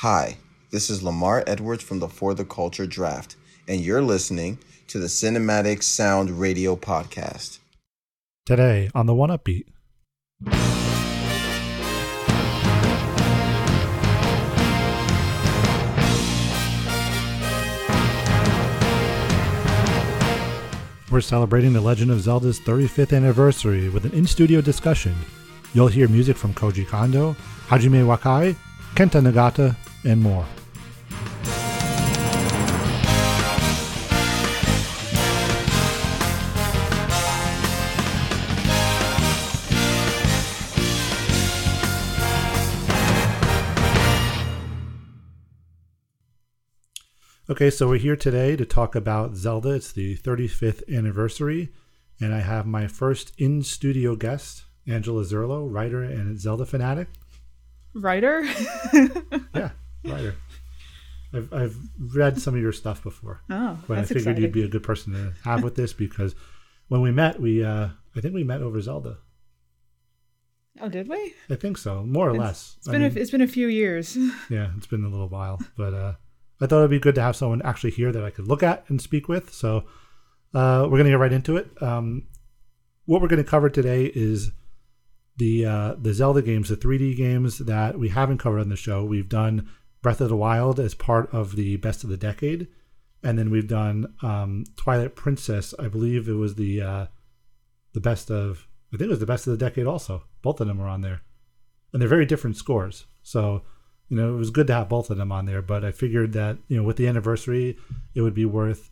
Hi, this is Lamar Edwards from the For the Culture Draft, and you're listening to the Cinematic Sound Radio Podcast. Today on the One Upbeat. We're celebrating The Legend of Zelda's 35th anniversary with an in studio discussion. You'll hear music from Koji Kondo, Hajime Wakai, Kenta Nagata, and more. Okay, so we're here today to talk about Zelda. It's the 35th anniversary, and I have my first in studio guest, Angela Zerlo, writer and Zelda fanatic. Writer? yeah, writer. I've, I've read some of your stuff before. Oh, but I figured exciting. you'd be a good person to have with this because when we met, we uh, I think we met over Zelda. Oh, did we? I think so, more or It's- less. It's I been mean, a, it's been a few years. yeah, it's been a little while, but uh, I thought it'd be good to have someone actually here that I could look at and speak with. So uh, we're gonna get right into it. Um, what we're gonna cover today is the uh, the Zelda games, the 3D games that we haven't covered on the show. We've done Breath of the Wild as part of the Best of the Decade, and then we've done um, Twilight Princess. I believe it was the uh, the best of. I think it was the best of the decade. Also, both of them are on there, and they're very different scores. So you know, it was good to have both of them on there. But I figured that you know, with the anniversary, it would be worth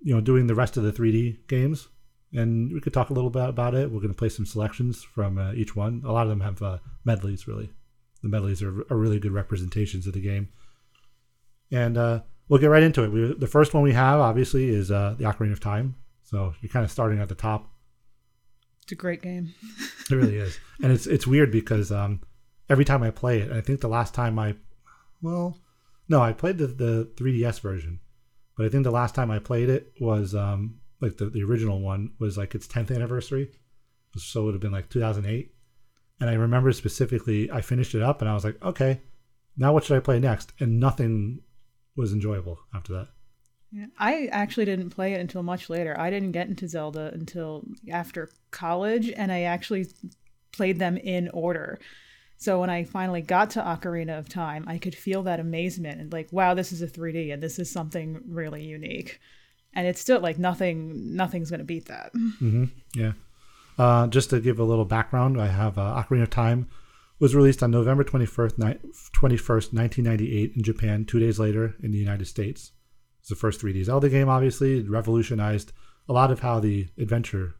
you know doing the rest of the 3D games, and we could talk a little bit about it. We're going to play some selections from uh, each one. A lot of them have uh, medleys. Really, the medleys are, are really good representations of the game. And uh, we'll get right into it. We, the first one we have, obviously, is uh, the Ocarina of Time. So you're kind of starting at the top. It's a great game. It really is, and it's it's weird because um, every time I play it, I think the last time I, well, no, I played the the 3DS version, but I think the last time I played it was um like the the original one was like its 10th anniversary, so it would have been like 2008, and I remember specifically I finished it up and I was like, okay, now what should I play next? And nothing was enjoyable after that. I actually didn't play it until much later. I didn't get into Zelda until after college, and I actually played them in order. So when I finally got to Ocarina of Time, I could feel that amazement and like, wow, this is a 3D and this is something really unique. And it's still like nothing, nothing's gonna beat that. hmm Yeah. Uh, just to give a little background, I have uh, Ocarina of Time was released on November 21st, ni- 21st, 1998 in Japan, two days later in the United States. It's the first 3D Zelda game, obviously. It revolutionized a lot of how the adventure,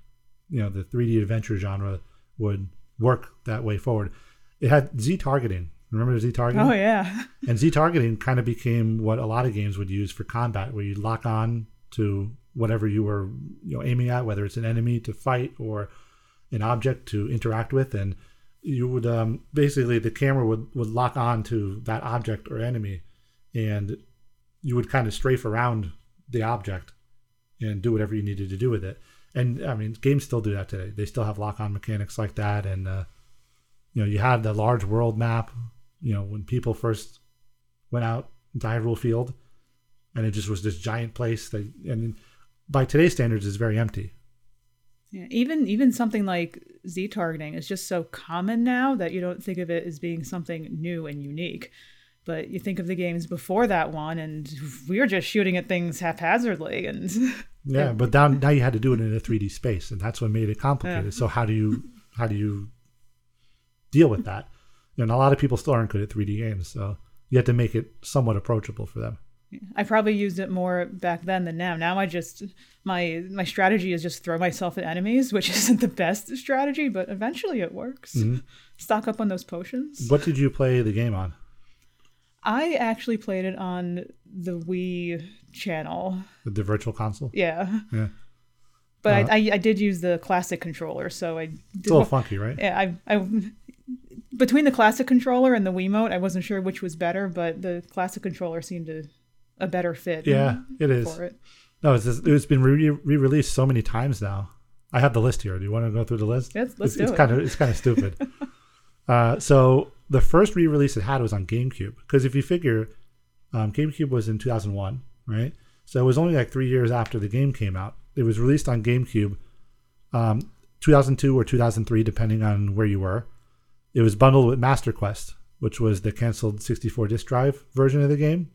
you know, the 3D adventure genre would work that way forward. It had Z targeting. Remember Z targeting? Oh yeah. And Z targeting kind of became what a lot of games would use for combat, where you lock on to whatever you were you know aiming at, whether it's an enemy to fight or an object to interact with, and you would um, basically the camera would would lock on to that object or enemy, and you would kind of strafe around the object and do whatever you needed to do with it. And I mean, games still do that today. They still have lock on mechanics like that, and uh, you know, you had the large world map. You know, when people first went out into Hyrule Field, and it just was this giant place that, and by today's standards, is very empty. Yeah, even even something like Z targeting is just so common now that you don't think of it as being something new and unique. But you think of the games before that one, and we were just shooting at things haphazardly, and Yeah, but now now you had to do it in a 3D space, and that's what made it complicated. Yeah. So how do you how do you deal with that? and a lot of people still aren't good at 3D games, so you have to make it somewhat approachable for them. I probably used it more back then than now. Now I just my my strategy is just throw myself at enemies, which isn't the best strategy, but eventually it works. Stock up on those potions. What did you play the game on? I actually played it on the Wii channel. The virtual console? Yeah. Yeah. But Uh, I, I I did use the classic controller, so I did It's a little funky, right? yeah, I I between the classic controller and the Wiimote, I wasn't sure which was better, but the classic controller seemed to a better fit. Yeah, it is. for it. No, it's just, it's been re released so many times now. I have the list here. Do you want to go through the list? Yes, let's it's, it's it. kind of it's kind of stupid. uh, so the first re-release it had was on GameCube because if you figure, um, GameCube was in 2001, right? So it was only like three years after the game came out. It was released on GameCube, um, 2002 or 2003, depending on where you were. It was bundled with Master Quest, which was the canceled 64 disk drive version of the game.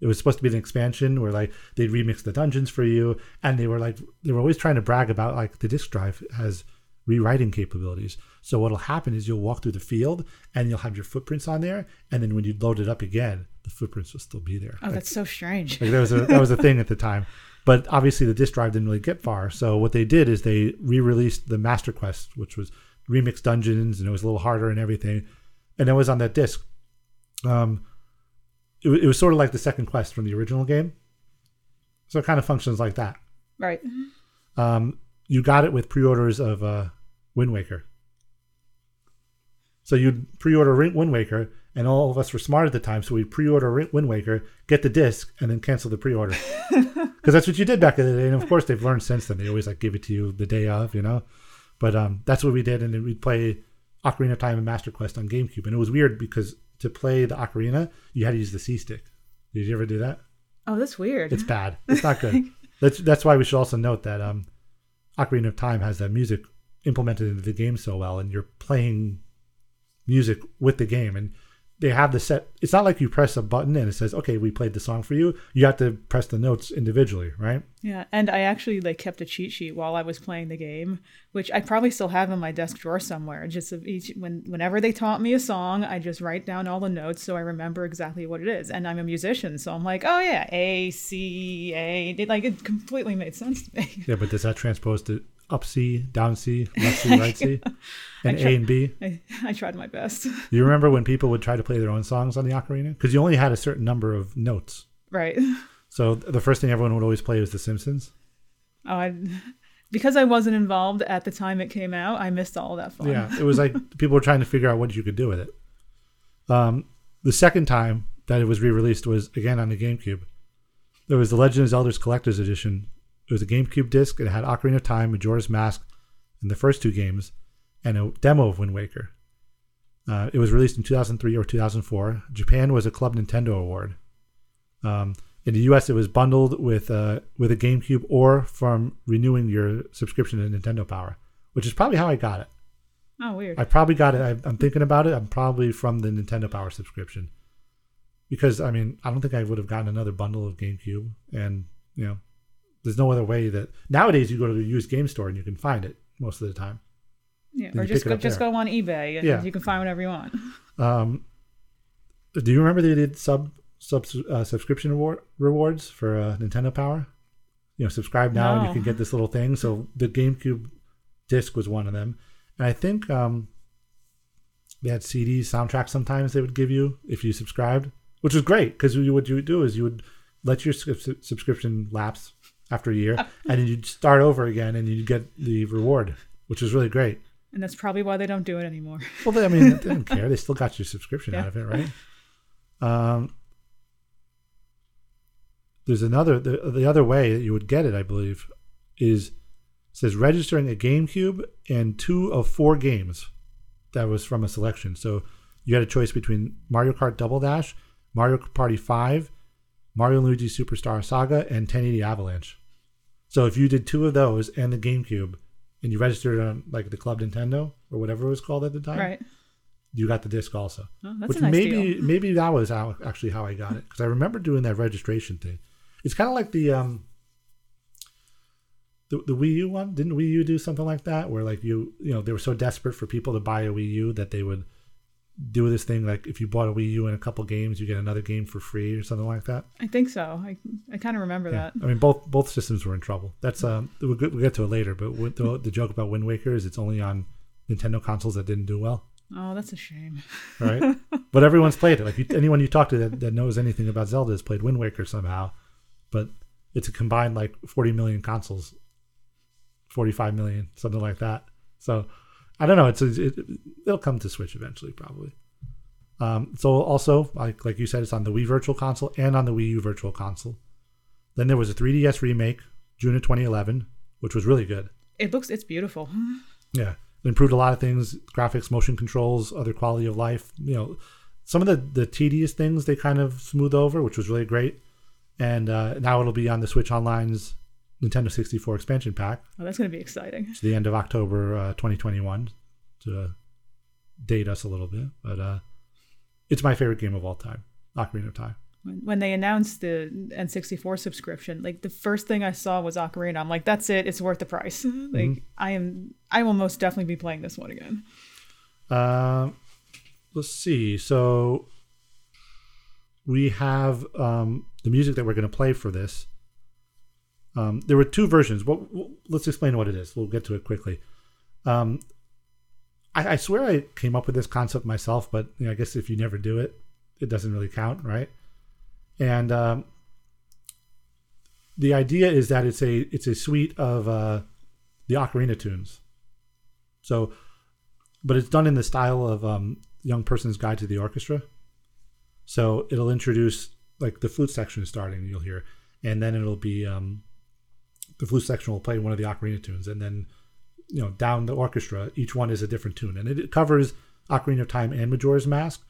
It was supposed to be an expansion where like they'd remix the dungeons for you, and they were like they were always trying to brag about like the disk drive has rewriting capabilities. So what'll happen is you'll walk through the field and you'll have your footprints on there, and then when you load it up again, the footprints will still be there. Oh, that's so strange. Like that was a that was a thing at the time. But obviously the disk drive didn't really get far. So what they did is they re-released the Master Quest, which was remixed dungeons and it was a little harder and everything. And it was on that disc. Um it, it was sort of like the second quest from the original game. So it kind of functions like that. Right. Um, you got it with pre-orders of uh, Wind Waker. So you'd pre-order Wind Waker, and all of us were smart at the time, so we'd pre-order Wind Waker, get the disc, and then cancel the pre-order. Because that's what you did back in the day, and of course they've learned since then. They always like give it to you the day of, you know. But um, that's what we did, and then we'd play Ocarina of Time and Master Quest on GameCube, and it was weird because to play the Ocarina, you had to use the C stick. Did you ever do that? Oh, that's weird. It's bad. It's not good. that's that's why we should also note that um, Ocarina of Time has that music implemented into the game so well, and you're playing music with the game, and they have the set. It's not like you press a button and it says, "Okay, we played the song for you." You have to press the notes individually, right? Yeah, and I actually like kept a cheat sheet while I was playing the game, which I probably still have in my desk drawer somewhere. Just of each when whenever they taught me a song, I just write down all the notes so I remember exactly what it is. And I'm a musician, so I'm like, oh yeah, A C A. It, like it completely made sense to me. Yeah, but does that transpose to up C, down C, left C, right C, and A and B? I, I tried my best. You remember when people would try to play their own songs on the ocarina? Because you only had a certain number of notes. right. So the first thing everyone would always play was The Simpsons. Oh, I, because I wasn't involved at the time it came out, I missed all that fun. Yeah, it was like people were trying to figure out what you could do with it. Um, the second time that it was re-released was again on the GameCube. There was the Legend of Zelda's Collector's Edition. It was a GameCube disc. It had Ocarina of Time, Majora's Mask, and the first two games, and a demo of Wind Waker. Uh, it was released in 2003 or 2004. Japan was a Club Nintendo award. Um, in the U.S., it was bundled with uh, with a GameCube or from renewing your subscription to Nintendo Power, which is probably how I got it. Oh, weird. I probably got it. I, I'm thinking about it. I'm probably from the Nintendo Power subscription, because I mean, I don't think I would have gotten another bundle of GameCube, and you know, there's no other way that nowadays you go to the used game store and you can find it most of the time. yeah, Then or just go, just there. go on eBay and Yeah. you can find whatever you want. Um, do you remember they did sub sub uh, subscription reward, rewards for uh, Nintendo Power? You know, subscribe now and you can get this little thing. So the GameCube disc was one of them, and I think um, they had CDs, soundtracks. Sometimes they would give you if you subscribed, which was great because what you would do is you would let your sub- subscription lapse after a year, and then you'd start over again, and you'd get the reward, which was really great. And that's probably why they don't do it anymore. Well, they, I mean, they don't care. They still got your subscription Yeah. out of it, right? Um, there's another the, the other way that you would get it, I believe, is says registering a GameCube and two of four games that was from a selection. So you had a choice between Mario Kart Double Dash, Mario Party Five, Mario and Luigi Superstar Saga, and 1080 Avalanche. So if you did two of those and the GameCube, and you registered on like the Club Nintendo or whatever it was called at the time, Right. you got the disc also. Oh, that's Which nice maybe deal. maybe that was how, actually how I got it because I remember doing that registration thing. It's kind of like the um the, the Wii U one. Didn't Wii U do something like that where like you you know they were so desperate for people to buy a Wii U that they would do this thing like if you bought a Wii U and a couple games you get another game for free or something like that. I think so. I, I kind of remember Yeah. that. I mean both both systems were in trouble. That's um we'll get, we'll get to it later. But with the, the joke about Wind Waker is it's only on Nintendo consoles that didn't do well. Oh, that's a shame. right? but everyone's played it. Like you, anyone you talk to that, that knows anything about Zelda has played Wind Waker somehow. But it's a combined like 40 million consoles, 45 million, something like that. So I don't know. It's a, it, it'll come to Switch eventually, probably. Um, so also, like like you said, it's on the Wii Virtual Console and on the Wii U Virtual Console. Then there was a 3DS remake, June of 2011, which was really good. It looks, it's beautiful. Yeah, it improved a lot of things: graphics, motion controls, other quality of life. You know, some of the the tedious things they kind of smooth over, which was really great. And uh, now it'll be on the Switch Online's Nintendo 64 expansion pack Oh, that's going to be exciting. to the end of October uh, 2021 to uh, date us a little bit. But uh, it's my favorite game of all time, Ocarina of Time. When, they announced the N64 subscription, like the first thing I saw was Ocarina. I'm like, that's it. It's worth the price. like I am, I will most definitely be playing this one again. Um, let's see. So we have um, the music that we're going to play for this. Um, there were two versions. Well, let's explain what it is. We'll get to it quickly. Um, I, I swear I came up with this concept myself, but you know, I guess if you never do it, it doesn't really count, right? And um, the idea is that it's a it's a suite of uh, the ocarina tunes. So but it's done in the style of um, Young Person's Guide to the Orchestra. So it'll introduce like the flute section starting, you'll hear, and then it'll be um, the flute section will play one of the ocarina tunes, and then you know down the orchestra, each one is a different tune, and it, it covers Ocarina of Time and Majora's Mask.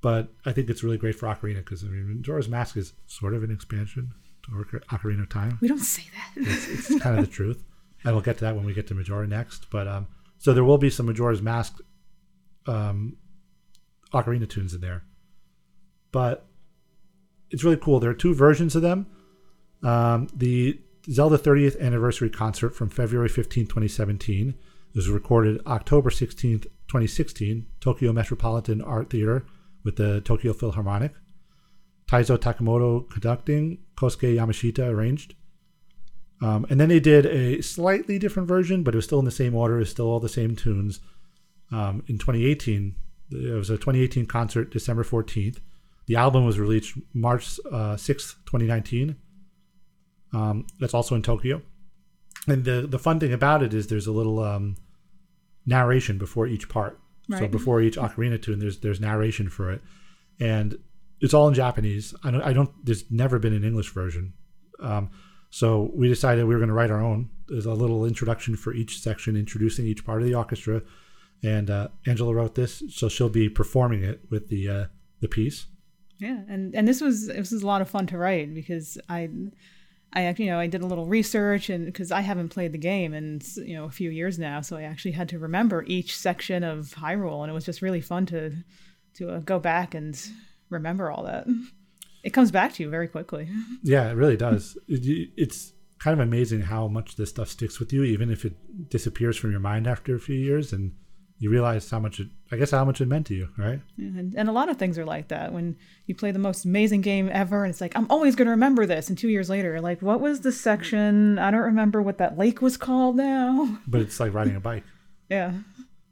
But I think it's really great for Ocarina because I mean Majora's Mask is sort of an expansion to Ocarina of Time We don't say that. it's, it's kind of the truth. And we'll get to that when we get to Majora next. But um, so there will be some Majora's Mask um, ocarina tunes in there. But it's really cool. There are two versions of them. Um, the Zelda 30th anniversary concert from February 15, 2017 was recorded October 16, 2016, Tokyo Metropolitan Art Theater with the Tokyo Philharmonic. Taizo Takemoto conducting, Kosuke Yamashita arranged. Um, and then they did a slightly different version, but it was still in the same order, it was still all the same tunes. Um, in 2018, it was a 2018 concert, December 14th. The album was released March uh, 6th, 2019. Um, that's also in Tokyo. And the, the fun thing about it is there's a little um, narration before each part. Right. So before each ocarina tune, there's there's narration for it, and it's all in Japanese. I don't I don't. There's never been an English version. Um, so we decided we were going to write our own. There's a little introduction for each section, introducing each part of the orchestra. And uh, Angela wrote this, so she'll be performing it with the uh, the piece. Yeah, and and this was this was a lot of fun to write because I, I you know I did a little research and because I haven't played the game in you know a few years now, so I actually had to remember each section of Hyrule, and it was just really fun to to uh, go back and remember all that. It comes back to you very quickly. Yeah, it really does. It- it's kind of amazing how much this stuff sticks with you, even if it disappears from your mind after a few years, and you realize how much it, I guess, how much it meant to you, right? And, and a lot of things are like that. When you play the most amazing game ever, and it's like, I'm always going to remember this. And two years later, like, what was the section? I don't remember what that lake was called now. But it's like riding a bike. Yeah.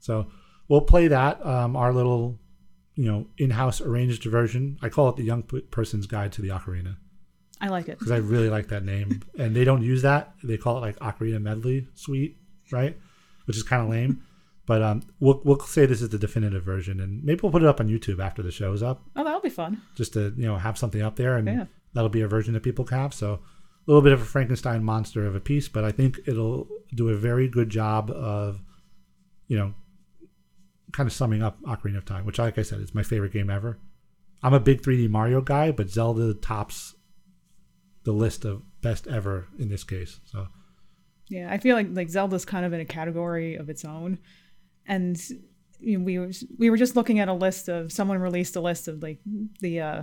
So we'll play that. Um, our little, you know, in-house arranged version. I call it the Young Person's Guide to the Ocarina I like it. because I really like that name. And they don't use that. They call it like Ocarina Medley Suite, right? Which is kind of lame. But um, we'll we'll say this is the definitive version, and maybe we'll put it up on YouTube after the show's up, Oh, that'll be fun. just to you know have something up there, and Yeah. that'll be a version that people can have. So a little bit of a Frankenstein monster of a piece, but I think it'll do a very good job of, you know, kind of summing up Ocarina of Time, which, like I said, is my favorite game ever. I'm a big 3D Mario guy, but Zelda tops the list of best ever in this case. So Yeah, I feel like like Zelda's kind of in a category of its own, and you know, we were we were just looking at a list of someone released a list of like the uh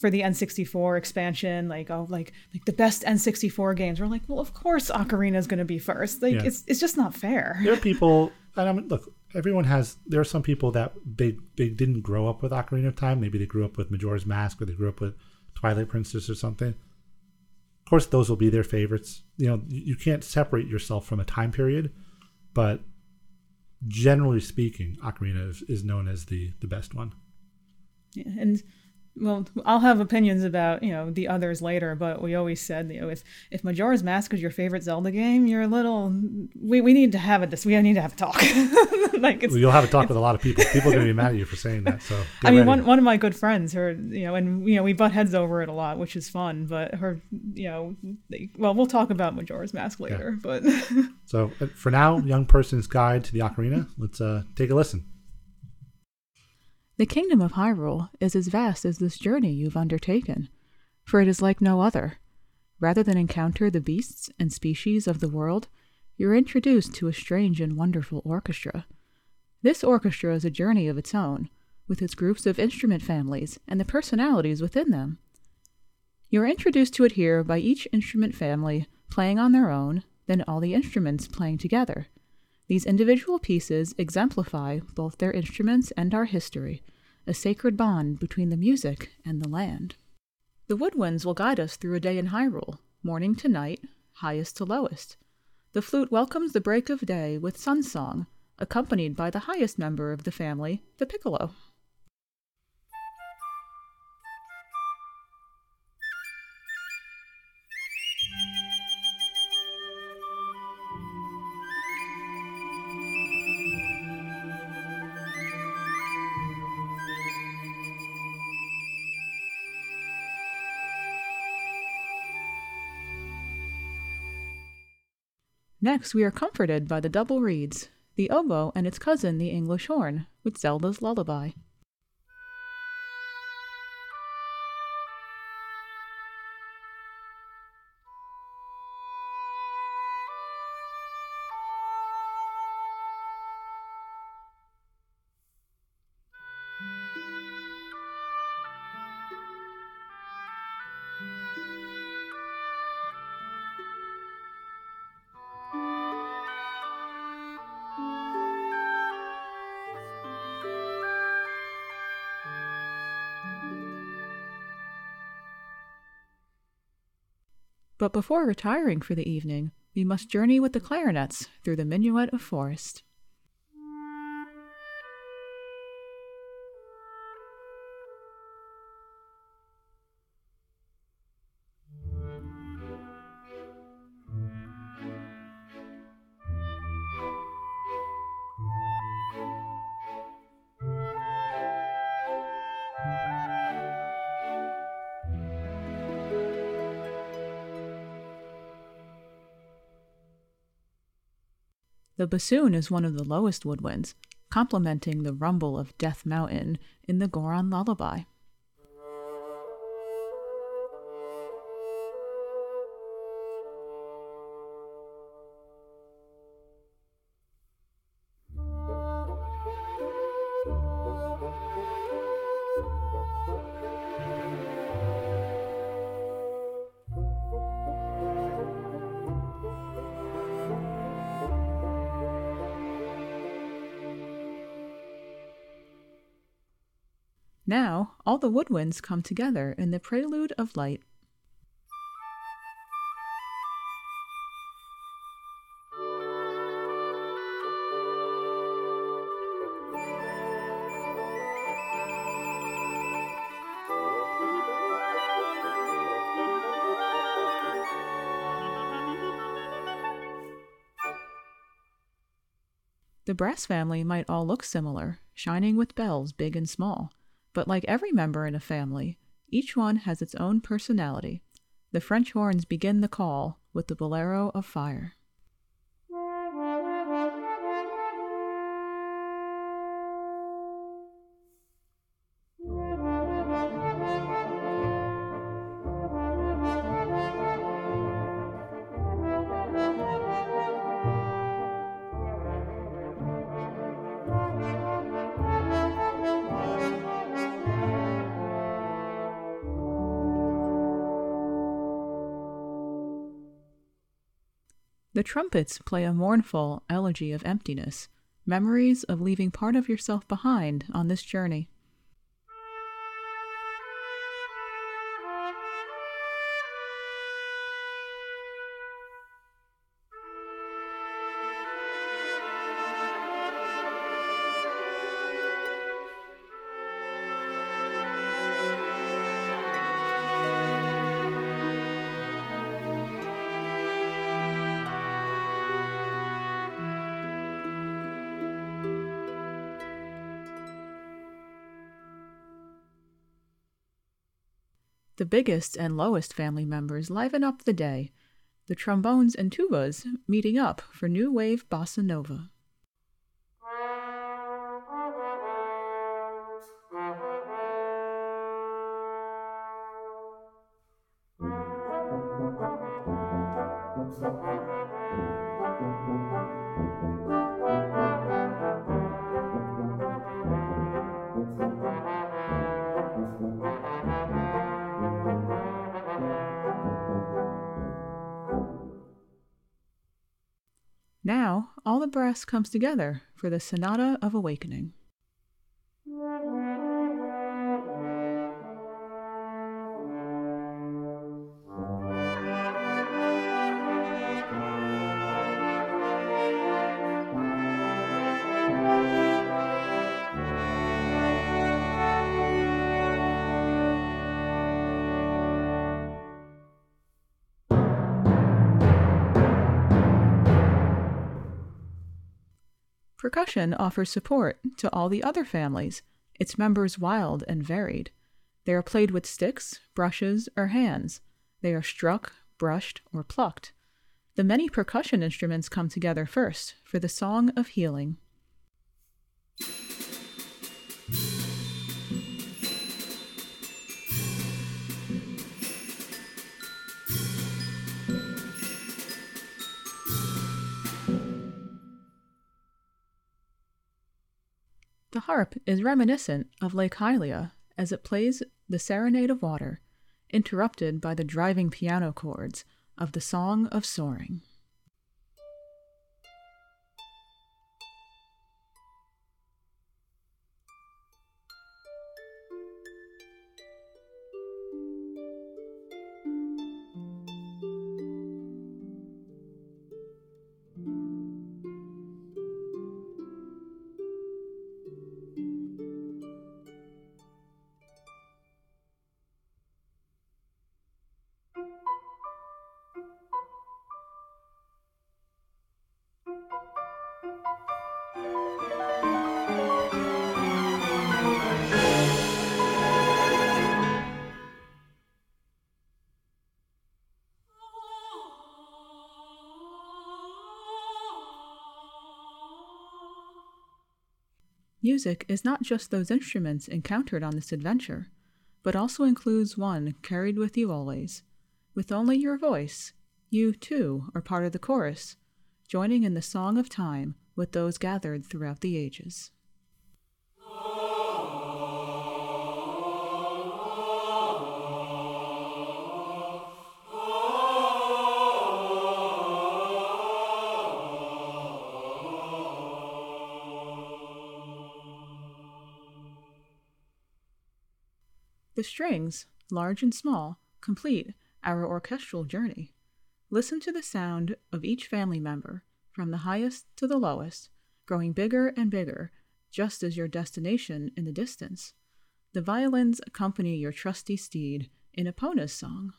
for the N64 expansion, like oh like like the best N64 games. We're like, well, of course Ocarina is going to be first. Like Yeah. it's it's just not fair. there are people, and I mean, look, everyone has. There are some people that they they didn't grow up with Ocarina of Time. Maybe they grew up with Majora's Mask, or they grew up with Twilight Princess or something. Of course, those will be their favorites. You know, you you can't separate yourself from a time period, but generally speaking, Ocarina is, is known as the the best one. Yeah, and well, I'll have opinions about you know the others later, but we always said you know if if Majora's Mask is your favorite Zelda game, you're a little. We, we need to have a this. We need to have a talk. like well, you'll have a talk with a lot of people. People are gonna be mad at you for saying that. So I mean, ready. one one of my good friends, her you know, and you know we butt heads over it a lot, which is fun. But her, you know, they, well, we'll talk about Majora's Mask later. Yeah. But so uh, for now, young person's guide to the ocarina. Let's uh, take a listen. The kingdom of Hyrule is as vast as this journey you've undertaken, for it is like no other. Rather than encounter the beasts and species of the world, you're introduced to a strange and wonderful orchestra. This orchestra is a journey of its own, with its groups of instrument families and the personalities within them. You're introduced to it here by each instrument family playing on their own, then all the instruments playing together. These individual pieces exemplify both their instruments and our history, a sacred bond between the music and the land. The woodwinds will guide us through a day in Hyrule, morning to night, highest to lowest. The flute welcomes the break of day with sun song, accompanied by the highest member of the family, the piccolo. Next, we are comforted by the double reeds, the oboe and its cousin, the English horn, with Zelda's lullaby. But before retiring for the evening, we must journey with the clarinets through the minuet of forest. The bassoon is one of the lowest woodwinds, complementing the rumble of Death Mountain in the Goron Lullaby. Now, all the woodwinds come together in the Prelude of Light. The brass family might all look similar, shining with bells big and small. But like every member in a family, each one has its own personality. The French horns begin the call with the bolero of fire. Trumpets play a mournful elegy of emptiness, memories of leaving part of yourself behind on this journey. Biggest and lowest family members liven up the day, the trombones and tubas meeting up for new wave bossa nova. Comes together for the Sonata of Awakening. Percussion offers support to all the other families, its members wild and varied. They are played with sticks, brushes, or hands. They are struck, brushed, or plucked. The many percussion instruments come together first for the Song of Healing. Harp is reminiscent of Lake Hylia as it plays the Serenade of Water, interrupted by the driving piano chords of the Song of Soaring. Music is not just those instruments encountered on this adventure, but also includes one carried with you always. With only your voice, you, too, are part of the chorus, joining in the song of time with those gathered throughout the ages. The strings, large and small, complete our orchestral journey. Listen to the sound of each family member, from the highest to the lowest, growing bigger and bigger, just as your destination in the distance. The violins accompany your trusty steed in Epona's song.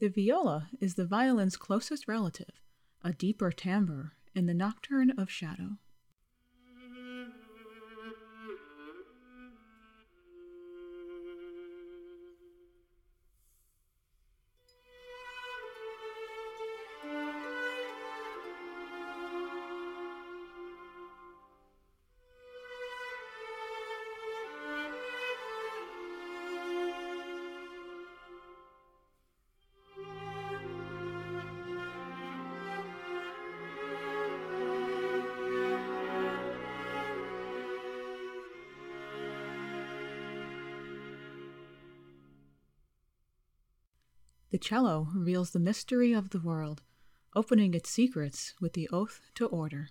The viola is the violin's closest relative, a deeper timbre in the nocturne of shadow. Cello reveals the mystery of the world, opening its secrets with the oath to order.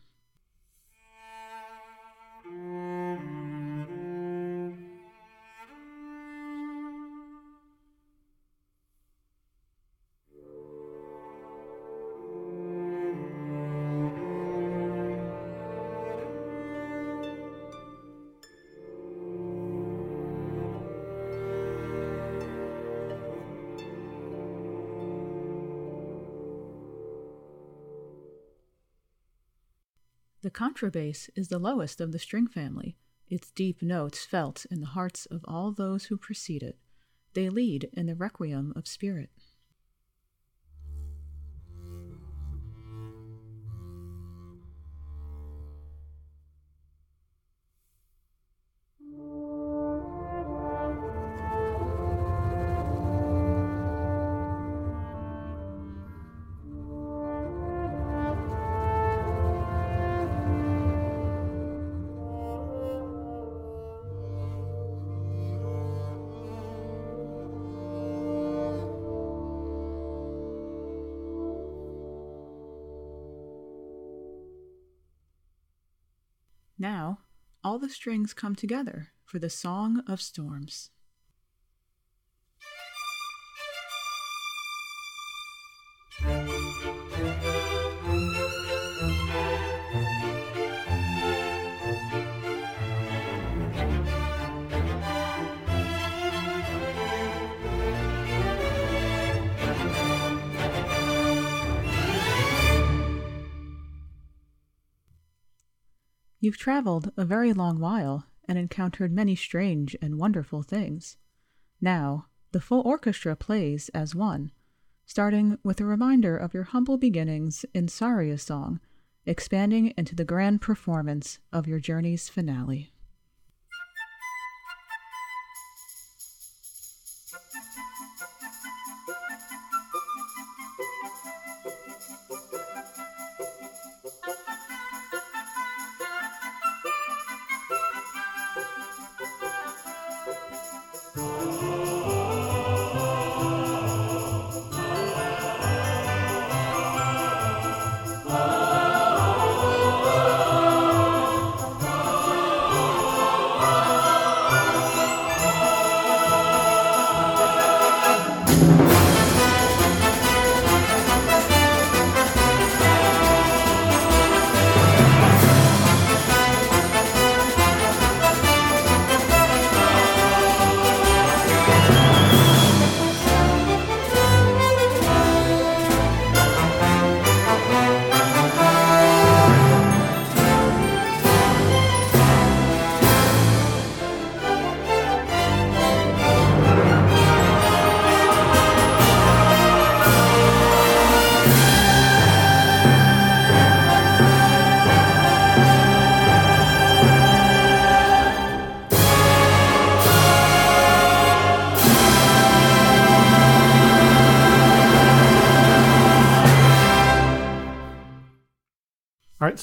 Contrabass is the lowest of the string family, its deep notes felt in the hearts of all those who precede it. They lead in the requiem of spirit. The strings come together for the Song of Storms. You've traveled a very long while and encountered many strange and wonderful things. Now, the full orchestra plays as one, starting with a reminder of your humble beginnings in Saria song, expanding into the grand performance of your journey's finale.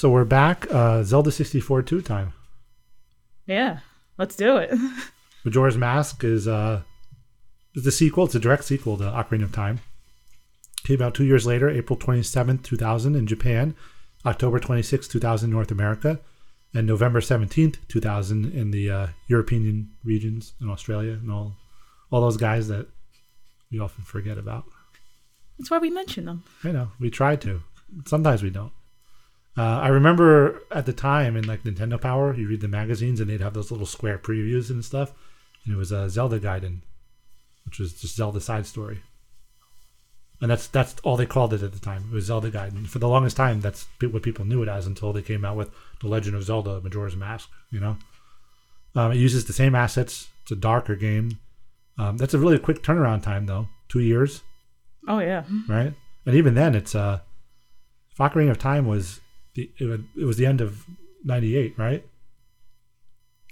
So we're back. Uh, Zelda 64 2 time. Yeah, let's do it. Majora's Mask is uh, is the sequel. It's a direct sequel to Ocarina of Time. Came out two years later, April 27th, 2000 in Japan, October 26th, 2000 North America, and November 17th, 2000 in the uh, European regions in Australia and all, all those guys that we often forget about. That's why we mention them. I know, we try to. Sometimes we don't. Uh, I remember at the time in like Nintendo Power, you read the magazines and they'd have those little square previews and stuff, and it was a Zelda Gaiden, which was just Zelda side story, and that's that's all they called it at the time. It was Zelda Gaiden. For the longest time, that's what people knew it as until they came out with the Legend of Zelda: Majora's Mask. You know, um, it uses the same assets. It's a darker game. Um, that's a really quick turnaround time though, two years, Oh yeah. right? And even then, it's uh, if Ocarina of Time was the it, was the end of '98, right?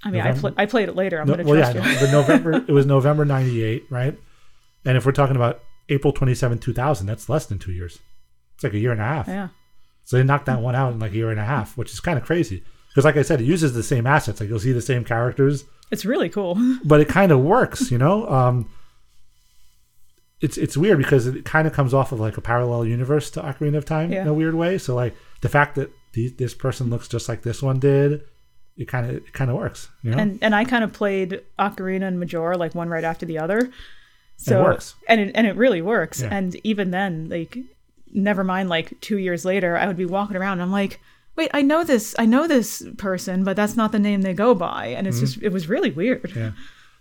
I mean, I, pl- I played it later. I'm No, gonna well, trust no, you. but November it was November '98, right? And if we're talking about April 27, 2000, that's less than two years. It's like a year and a half. yeah. So they knocked that one out in like a year and a half, which is kind of crazy. Because, like I said, it uses the same assets. Like you'll see the same characters, It's really cool. but it kind of works, you know. Um, it's it's weird because it kind of comes off of like a parallel universe to Ocarina of Time Yeah. in a weird way. So like the fact that the, this person looks just like this one did, it kind of it kind of works, you know. and and I kind of played Ocarina and Majora like one right after the other. So it works. and it and it really works. Yeah. And even then, like, never mind, like two years later, I would be walking around. and I'm like, wait, I know this, I know this person, but that's not the name they go by. And it's just, it was really weird. Mm-hmm. yeah.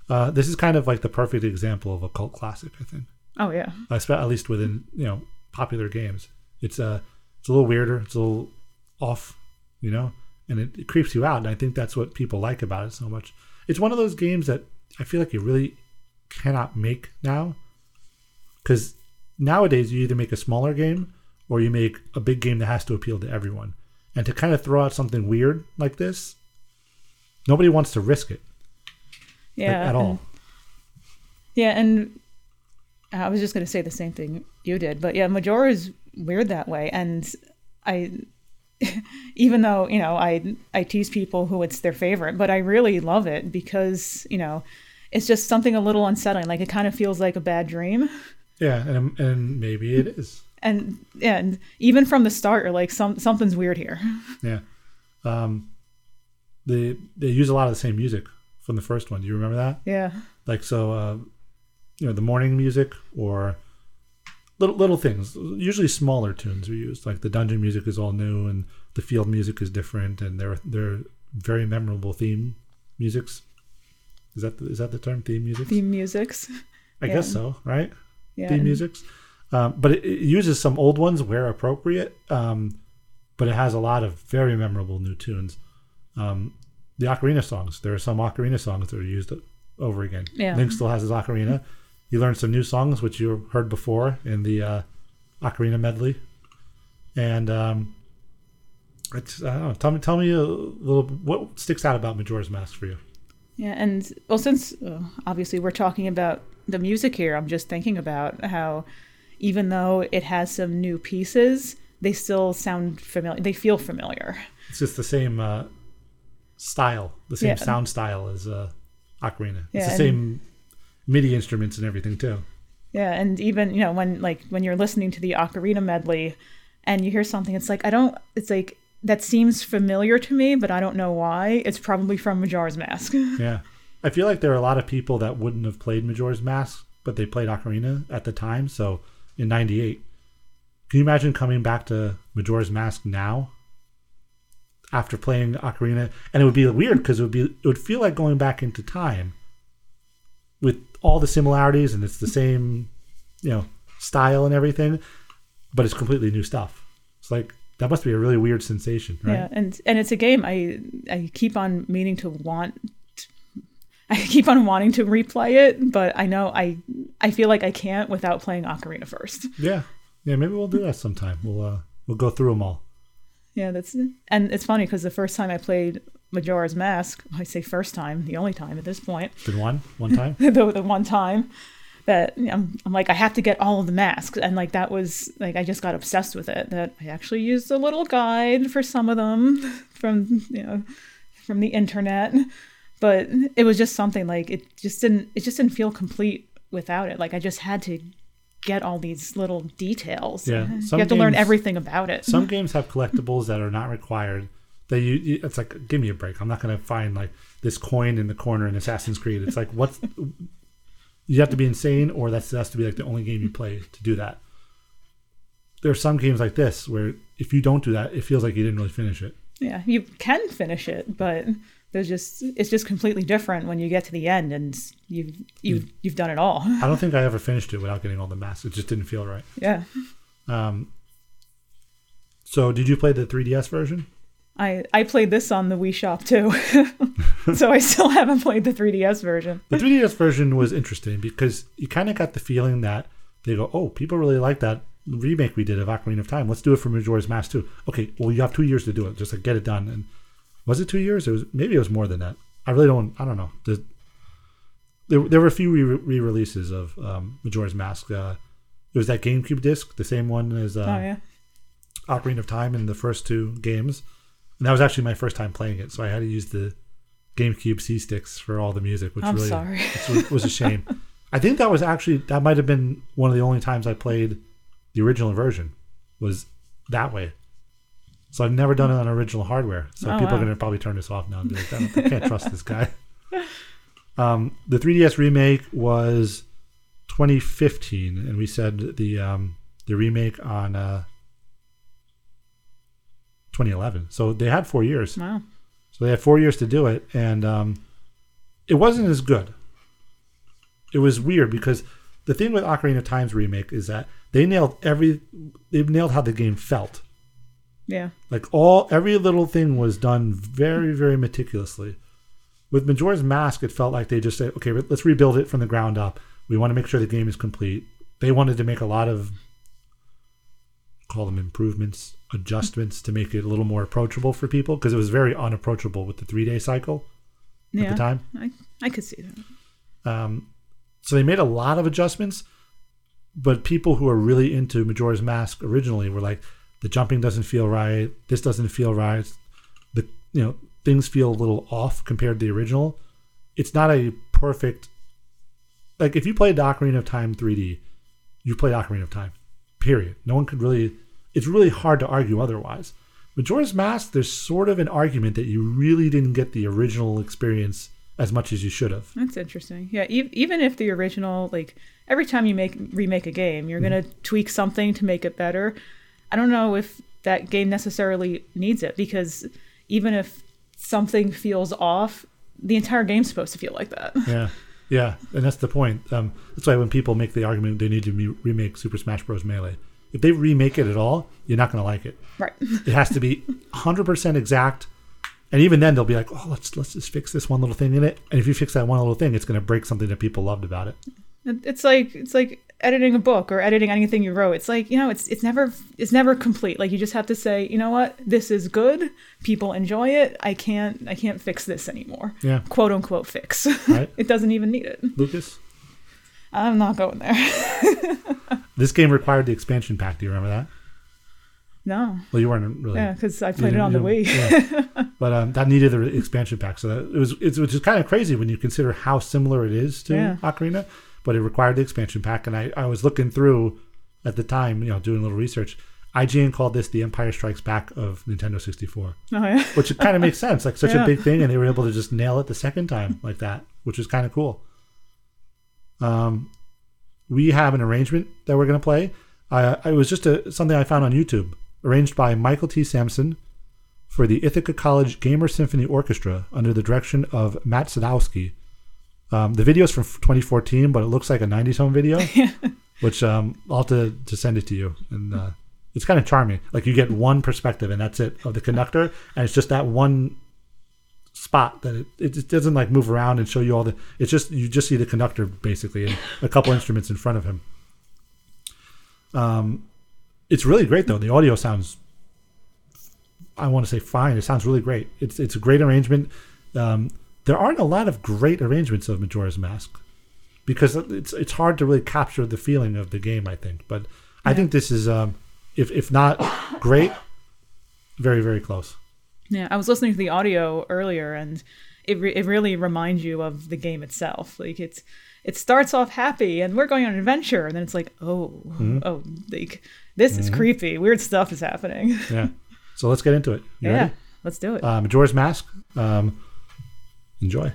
Uh, this is kind of like the perfect example of a cult classic, I think. Oh yeah, I at least within you know popular games. It's uh it's a little weirder. It's a little off you know, and it, it creeps you out. And I think that's what people like about it so much. It's one of those games that I feel like you really cannot make now because nowadays you either make a smaller game or you make a big game that has to appeal to everyone. And to kind of throw out something weird like this, nobody wants to risk it like, Yeah. at all. and- yeah, and I was just going to say the same thing you did, but yeah, Majora is weird that way, and I, even though you know I I tease people who it's their favorite, but I really love it because you know it's just something a little unsettling. Like it kind of feels like a bad dream, Yeah, and and maybe it is. and and even from the start, you're like some something's weird here. Yeah. Um, they they use a lot of the same music from the first one. Do you remember that? Yeah, Like so, uh, you know, the morning music or little little things. Usually smaller tunes are used. Like the dungeon music is all new, and the field music is different, and they're they're very memorable theme musics. Is that the, is that the term theme music? theme musics. I yeah. guess so, right? Yeah, theme musics. Um, but it, it uses some old ones where appropriate. Um, but it has a lot of very memorable new tunes. Um, the ocarina songs. There are some ocarina songs that are used over again. Yeah. Link still has his ocarina. You learned some new songs which you heard before in the uh, ocarina medley, and um, it's I don't know. Tell me, tell me a little. What sticks out about Majora's Mask for you? Yeah, and well, since uh, obviously we're talking about the music here, I'm just thinking about how even though it has some new pieces, they still sound familiar. They feel familiar. It's just the same uh, style, the same Yeah. sound style as uh, Ocarina. Yeah, it's the and- same MIDI instruments and everything too. Yeah, and even you know when like when you're listening to the ocarina medley, and you hear something, it's like I don't. It's like that seems familiar to me, but I don't know why. It's probably from Majora's Mask. Yeah, I feel like there are a lot of people that wouldn't have played Majora's Mask, but they played Ocarina at the time. So in '98, can you imagine coming back to Majora's Mask now? After playing Ocarina, and it would be weird because it would be it would feel like going back into time with all the similarities and it's the same, you know, style and everything, but it's completely new stuff. It's like that must be a really weird sensation, right? Yeah, and and it's a game I I keep on meaning to want. I keep on wanting to replay it, but I know I I feel like I can't without playing Ocarina first. Yeah, yeah. Maybe we'll do that sometime. We'll uh, we'll go through them all. Yeah, that's and it's funny because the first time I played Majora's Mask, I say first time, the only time at this point, Been one one time. the the one time that I'm, I'm like I have to get all of the masks, and like that was like I just got obsessed with it. That I actually used a little guide for some of them from you know from the internet, but it was just something like it just didn't it just didn't feel complete without it. Like I just had to get all these little details. Yeah, you have to learn everything about it. Some games have collectibles that are not required. That you, you- it's like, give me a break. I'm not going to find like this coin in the corner in Assassin's Creed. It's like, what's you have to be insane, or that's has to be like the only game you play to do that. There are some games like this where if you don't do that, it feels like you didn't really finish it. Yeah, you can finish it, but there's just it's just completely different when you get to the end and you've you've you've done it all. I don't think I ever finished it without getting all the masks. It just didn't feel right. Yeah. Um, so, did you play the 3DS version? I I played this on the Wii Shop too. so I still haven't played the 3DS version. The 3DS version was interesting because you kind of got the feeling that they go, "Oh, people really like that remake we did of Ocarina of Time. Let's do it for Majora's Mask too." Okay, well, you have two years to do it. Just like get it done. And was it two years? It was maybe it was more than that. I really don't. I don't know. The, there, there were a few re releases of um, Majora's Mask. Uh, it was that GameCube disc, the same one as uh, oh yeah. Ocarina of Time in the first two games. And that was actually my first time playing it, so I had to use the GameCube C sticks for all the music, which I'm really sorry. was a shame. I think that was actually that might have been one of the only times I played the original version was that way. So I've never done it on original hardware. So Oh, people wow. are going to probably turn this off now and be like, I, I can't trust this guy. Um, the 3DS remake was 2015, and we said the um, the remake on uh, 2011. So they had four years. Wow. So they had four years to do it, and um, it wasn't as good. It was weird because the thing with Ocarina of Time's remake is that they nailed every. They nailed how the game felt. Yeah. Like all every little thing was done very very meticulously. With Majora's Mask, it felt like they just said, "Okay, let's rebuild it from the ground up. We want to make sure the game is complete." They wanted to make a lot of call them improvements, adjustments to make it a little more approachable for people because it was very unapproachable with the three day cycle Yeah. at the time. I, I could see that. Um, so they made a lot of adjustments, but people who are really into Majora's Mask originally were like, the jumping doesn't feel right. This doesn't feel right. The you know things feel a little off compared to the original. It's not a perfect. Like if you played Ocarina of Time 3D, you played Ocarina of Time. Period. No one could really. It's really hard to argue otherwise. Majora's Mask, there's sort of an argument that you really didn't get the original experience as much as you should have. That's interesting. Yeah, e- even if the original, like every time you make remake a game, you're gonna mm-hmm. tweak something to make it better. I don't know if that game necessarily needs it because even if something feels off, the entire game's supposed to feel like that. yeah, yeah, and that's the point. Um, that's why when people make the argument they need to re- remake Super Smash Bros. Melee, if they remake it at all, you're not going to like it. right. It has to be 100% exact, and even then they'll be like, "Oh, let's let's just fix this one little thing in it." And if you fix that one little thing, it's going to break something that people loved about it. It- It's like it's like editing a book or editing anything you wrote. It's like you know, it's it's never it's never complete. Like you just have to say, you know what, this is good. People enjoy it. I can't I can't fix this anymore. Yeah, Quote unquote fix. right, it doesn't even need it. Lucas. I'm not going there. This game required the expansion pack. Do you remember that? no. Well, you weren't really. Yeah, because I played it on the Wii. yeah. but um, that needed the expansion pack. So that, it was it's which is kind of crazy when you consider how similar it is to Yeah. Ocarina, but it required the expansion pack. And I, I was looking through at the time, you know, doing a little research. IGN called this the Empire Strikes Back of Nintendo 64, Oh yeah. which kind of makes sense. Like such Yeah. a big thing, and they were able to just nail it the second time like that, which is kind of cool. Um, we have an arrangement that we're going to play. I, it was just a, something I found on YouTube, arranged by Michael T. Sampson for the Ithaca College Gamer Symphony Orchestra under the direction of Matt Sadowski. Um, the video is from 2014, but it looks like a 90s home video, which um, I'll have to, to send it to you. And uh, it's kind of charming. Like you get one perspective, and that's it of the conductor, and it's just that one spot that it, it just doesn't like move around and show you all the. It's just you just see the conductor basically and a couple instruments in front of him. Um, it's really great though. The audio sounds. I want to say fine. It sounds really great. It's it's a great arrangement. Um, there aren't a lot of great arrangements of Majora's Mask because it's it's hard to really capture the feeling of the game. I think, but I think this is um, if if not great, very very close. Yeah, I was listening to the audio earlier, and it re- it really reminds you of the game itself. Like it's it starts off happy, and we're going on an adventure, and then it's like, oh, oh, like this is creepy. Weird stuff is happening. Yeah. So let's get into it. You yeah, ready? let's do it. Uh, Majora's Mask. Um, enjoy.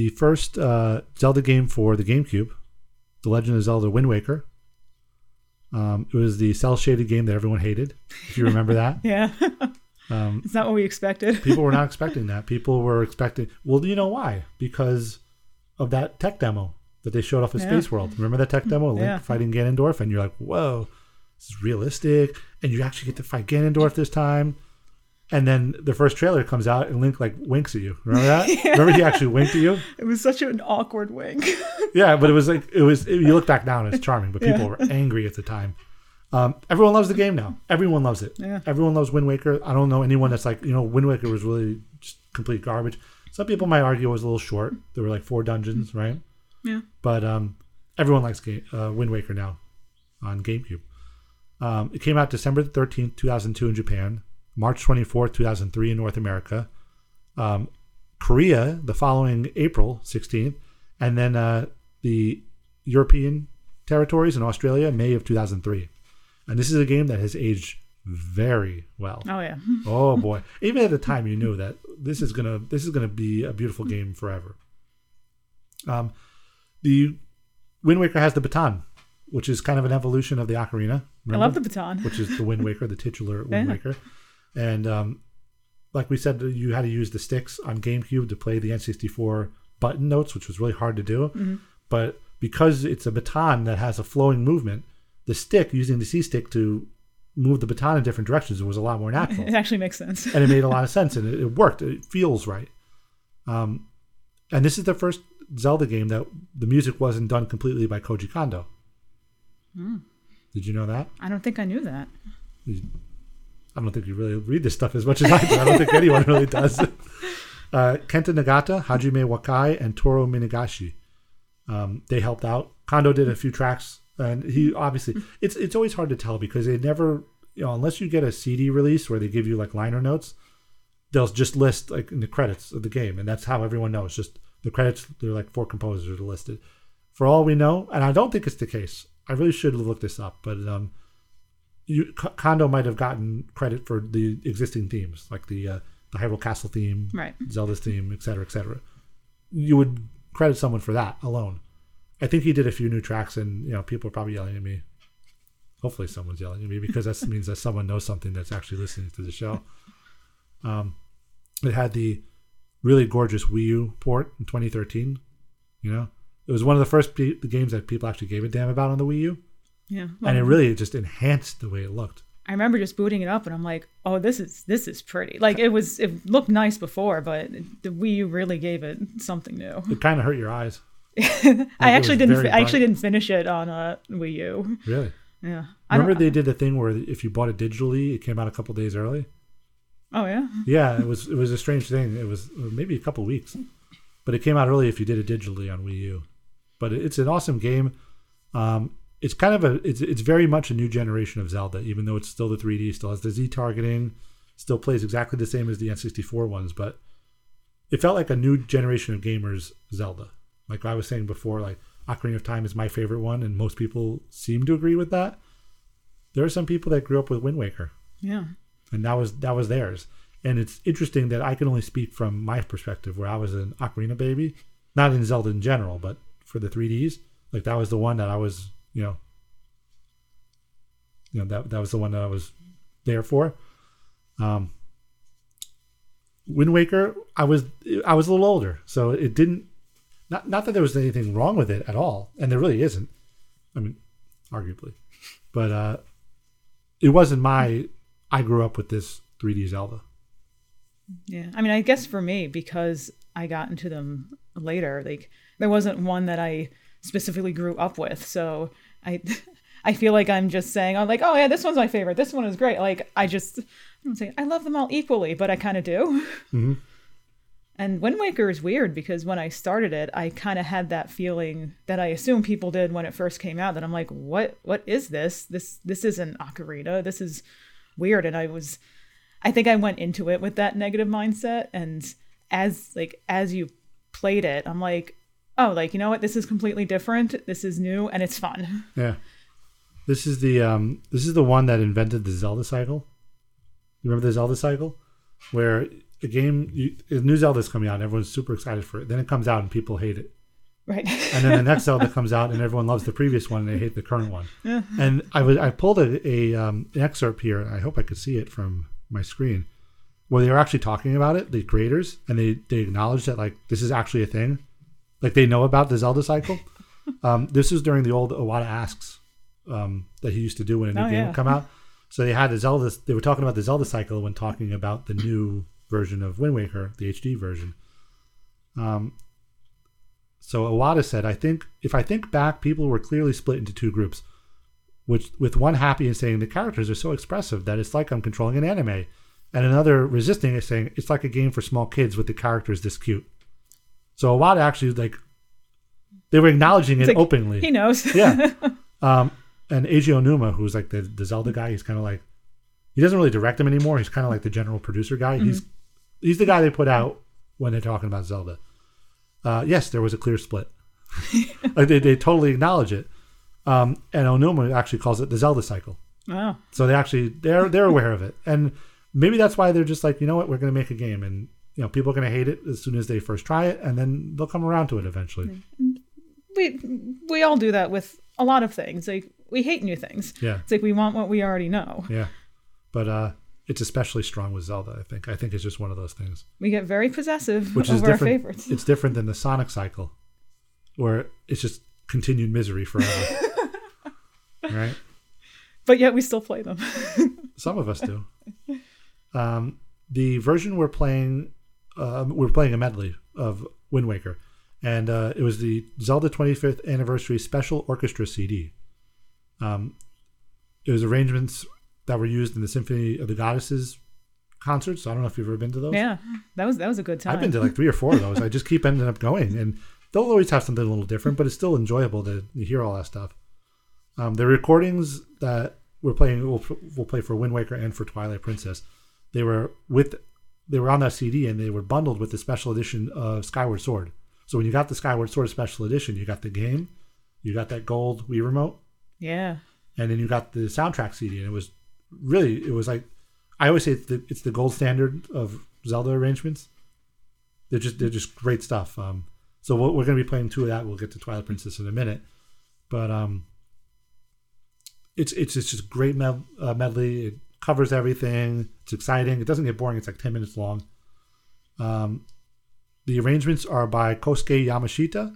The first uh, Zelda game for the GameCube, The Legend of Zelda Wind Waker. Um, it was the cell shaded game that everyone hated, if you remember that. Yeah. Um, it's not what we expected. people were not expecting that. People were expecting. Well, do you know why? Because of that tech demo that they showed off in Yeah. Space World. Remember that tech demo, Link Yeah. fighting Ganondorf, and you're like, "Whoa, this is realistic!" And you actually get to fight Ganondorf this time. And then the first trailer comes out, and Link like winks at you. Remember that? yeah. Remember he actually winked at you? It was such an awkward wink. Yeah, but it was like it was. you look back now and it's charming, but people Yeah. were angry at the time. Um, everyone loves the game now. Everyone loves it. Yeah. Everyone loves Wind Waker. I don't know anyone that's like you know Wind Waker was really just complete garbage. Some people might argue it was a little short. There were like four dungeons, right? yeah. But um, everyone likes game, uh, Wind Waker now on GameCube. Um, it came out December thirteenth, two thousand two in Japan, March twenty fourth, two thousand three in North America, um, Korea the following April sixteenth, and then uh, the European territories in Australia May of two thousand three. And this is a game that has aged very well. Oh yeah. Oh boy! Even at the time, you knew that this is gonna this is gonna be a beautiful game forever. Um, the Wind Waker has the baton, which is kind of an evolution of the ocarina. I love the baton. which is the Wind Waker, the titular Wind Yeah. Waker, and um, like we said, you had to use the sticks on GameCube to play the N64 button notes, which was really hard to do. Mm-hmm. But because it's a baton that has a flowing movement, the stick using the C stick to move the baton in different directions, it was a lot more natural It actually makes sense. and it made a lot of sense and it, it worked. It feels right. Um, and this is the first Zelda game that the music wasn't done completely by Koji Kondo. Hmm. Did you know that? I don't think I knew that. I don't think you really read this stuff as much as I do. I don't think anyone really does. Uh, Kenta Nagata, Hajime Wakai, and Toru Minegishi. Um, they helped out. Kondo did a few tracks, and he obviously it's it's always hard to tell because they never you know unless you get a CD release where they give you like liner notes, they'll just list like in the credits of the game, and that's how everyone knows. Just the credits, they're like four composers are listed. For all we know, and I don't think it's the case. I really should have looked this up, but um, you, Kondo might have gotten credit for the existing themes, like the uh, the Hyrule Castle theme, Right. Zelda's theme, et cetera, et cetera. You would credit someone for that alone. I think he did a few new tracks, and you know, people are probably yelling at me. Hopefully, someone's yelling at me because that means that someone knows something that's actually listening to the show. Um, it had the really gorgeous Wii U port in 2013. You know, it was one of the first pe- the games that people actually gave a damn about on the Wii U, Yeah. and it really just enhanced the way it looked. I remember just booting it up and I'm like, oh, this is this is pretty. Like it was, it looked nice before, but the Wii U really gave it something new. It kind of hurt your eyes. I actually didn't. Fi- I actually didn't finish it on a Wii U. Really. Yeah. I Remember they did the thing where if you bought it digitally, it came out a couple days early. Oh yeah. Yeah, it was it was a strange thing. It was uh, maybe a couple weeks, but it came out early if you did it digitally on Wii U. But it's an awesome game. Um, it's kind of a it's it's very much a new generation of Zelda, even though it's still the 3D, still has the Z targeting, still plays exactly the same as the N64 ones, but it felt like a new generation of gamers Zelda. Like I was saying before, like Ocarina of Time is my favorite one, and most people seem to agree with that. There are some people that grew up with Wind Waker Yeah. and that was that was theirs. And it's interesting that I can only speak from my perspective, where I was an Ocarina baby, not in Zelda in general, but for the 3ds, like that was the one that I was, you know, you know that that was the one that I was there for. Um, Wind Waker, I was I was a little older, so it didn't. Not not that there was anything wrong with it at all, and there really isn't. I mean, arguably, but uh, it wasn't my. I grew up with this 3D Zelda. Yeah. I mean, I guess for me, because I got into them later, like there wasn't one that I specifically grew up with. So I I feel like I'm just saying, I'm like, oh yeah, this one's my favorite. This one is great. Like I just I'm saying I love them all equally, but I kind of do. Mhm. And Wind Waker is weird because when I started it, I kind of had that feeling that I assume people did when it first came out. That I'm like, what? What is this? This this isn't Ocarina. This is weird. And I was, I think I went into it with that negative mindset. And as like as you played it, I'm like, oh, like you know what? This is completely different. This is new and it's fun. Yeah. This is the um this is the one that invented the Zelda cycle. You remember the Zelda cycle? Where a game. You, a new Zelda's coming out, and everyone's super excited for it. Then it comes out, and people hate it. Right. And then the next Zelda comes out, and everyone loves the previous one, and they hate the current one. Yeah. And I was I pulled a, a um, an excerpt here. I hope I could see it from my screen, where they were actually talking about it, the creators, and they they acknowledged that like this is actually a thing, like they know about the Zelda cycle. um, this is during the old Iwata asks um, that he used to do when a new Oh, game yeah. would come out. So they had the Zelda. They were talking about the Zelda cycle when talking about the new version of Wind Waker, the HD version. Um, so Iwata said, "I think if I think back, people were clearly split into two groups, which with one happy and saying the characters are so expressive that it's like I'm controlling an anime, and another resisting it, saying it's like a game for small kids with the characters this cute." So Iwata actually like they were acknowledging it like, openly. He knows. Yeah. Um, and Eiji Aonuma, who's like the, the Zelda guy, he's kind of like he doesn't really direct them anymore. He's kind of like the general producer guy. He's he's the guy they put out when they're talking about Zelda. Uh, yes, there was a clear split. like they, they totally acknowledge it. Um, and Aonuma actually calls it the Zelda cycle. Wow. So they actually they're they're aware of it, and maybe that's why they're just like you know what we're going to make a game, and you know people are going to hate it as soon as they first try it, and then they'll come around to it eventually. We we all do that with a lot of things. Like we hate new things. Yeah. It's like we want what we already know. Yeah, but uh, it's especially strong with Zelda. I think. I think it's just one of those things, We get very possessive which is different. favorites. It's different than the Sonic cycle, where it's just continued misery forever. right? But yet we still play them. Some of us do. Um, the version we're playing, uh, we're playing a medley of Wind Waker, and uh, it was the Zelda 25th anniversary special orchestra CD. Um, it was arrangements that were used in the Symphony of the Goddesses concerts. So I don't know if you've ever been to those. yeah. That was that was a good time. I've been to like three or four of those. I just keep ending up going, and they'll always have something a little different, but it's still enjoyable to hear all that stuff. Um, the recordings that we're playing, we'll, we'll play for Wind Waker and for Twilight Princess. They were with, they were on that CD, and they were bundled with the special edition of Skyward Sword. So when you got the Skyward Sword special edition, you got the game, you got that gold Wii remote, Yeah. and then you got the soundtrack CD, and it was really it was like I always say it's the it's the gold standard of Zelda arrangements. They're just they're just great stuff. Um, so we're, we're going to be playing two of that. We'll get to Twilight Princess in a minute, but um, it's it's it's just great med- uh, medley. It covers everything. It's exciting. It doesn't get boring. It's like ten minutes long. Um, the arrangements are by Kosuke Yamashita,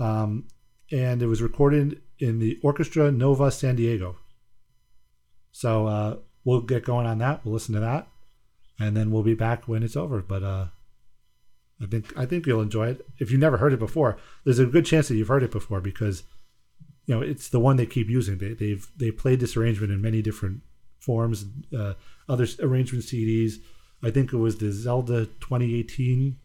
um, and it was recorded in the Orchestra Nova San Diego. So uh, we'll get going on that. We'll listen to that, and then we'll be back when it's over. But uh, I think I think you'll enjoy it. If you've never heard it before, there's a good chance that you've heard it before because you know it's the one they keep using. They, they've they played this arrangement in many different forms, uh, other arrangement CDs. I think it was the Zelda 2018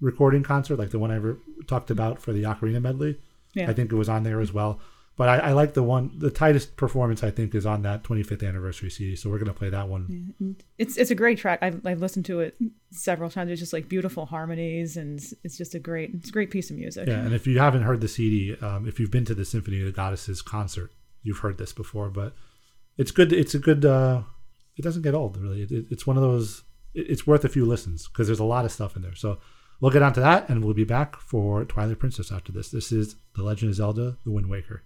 recording concert, like the one I re- talked about for the Ocarina medley. Yeah. I think it was on there as well. But I, I like the one, the tightest performance I think is on that 25th anniversary CD. So we're gonna play that one. It's it's a great track. I've I've listened to it several times. It's just like beautiful harmonies, and it's- it's just a great it's a great piece of music. Yeah, and if you haven't heard the CD, um, if you've been to the Symphony of the Goddesses concert, you've heard this before. But it's good. It's a good. Uh, it doesn't get old really. It, it- it's one of those. It, it's worth a few listens because there's a lot of stuff in there. So we'll get onto that, and we'll be back for Twilight Princess after this. This is The Legend of Zelda: The Wind Waker.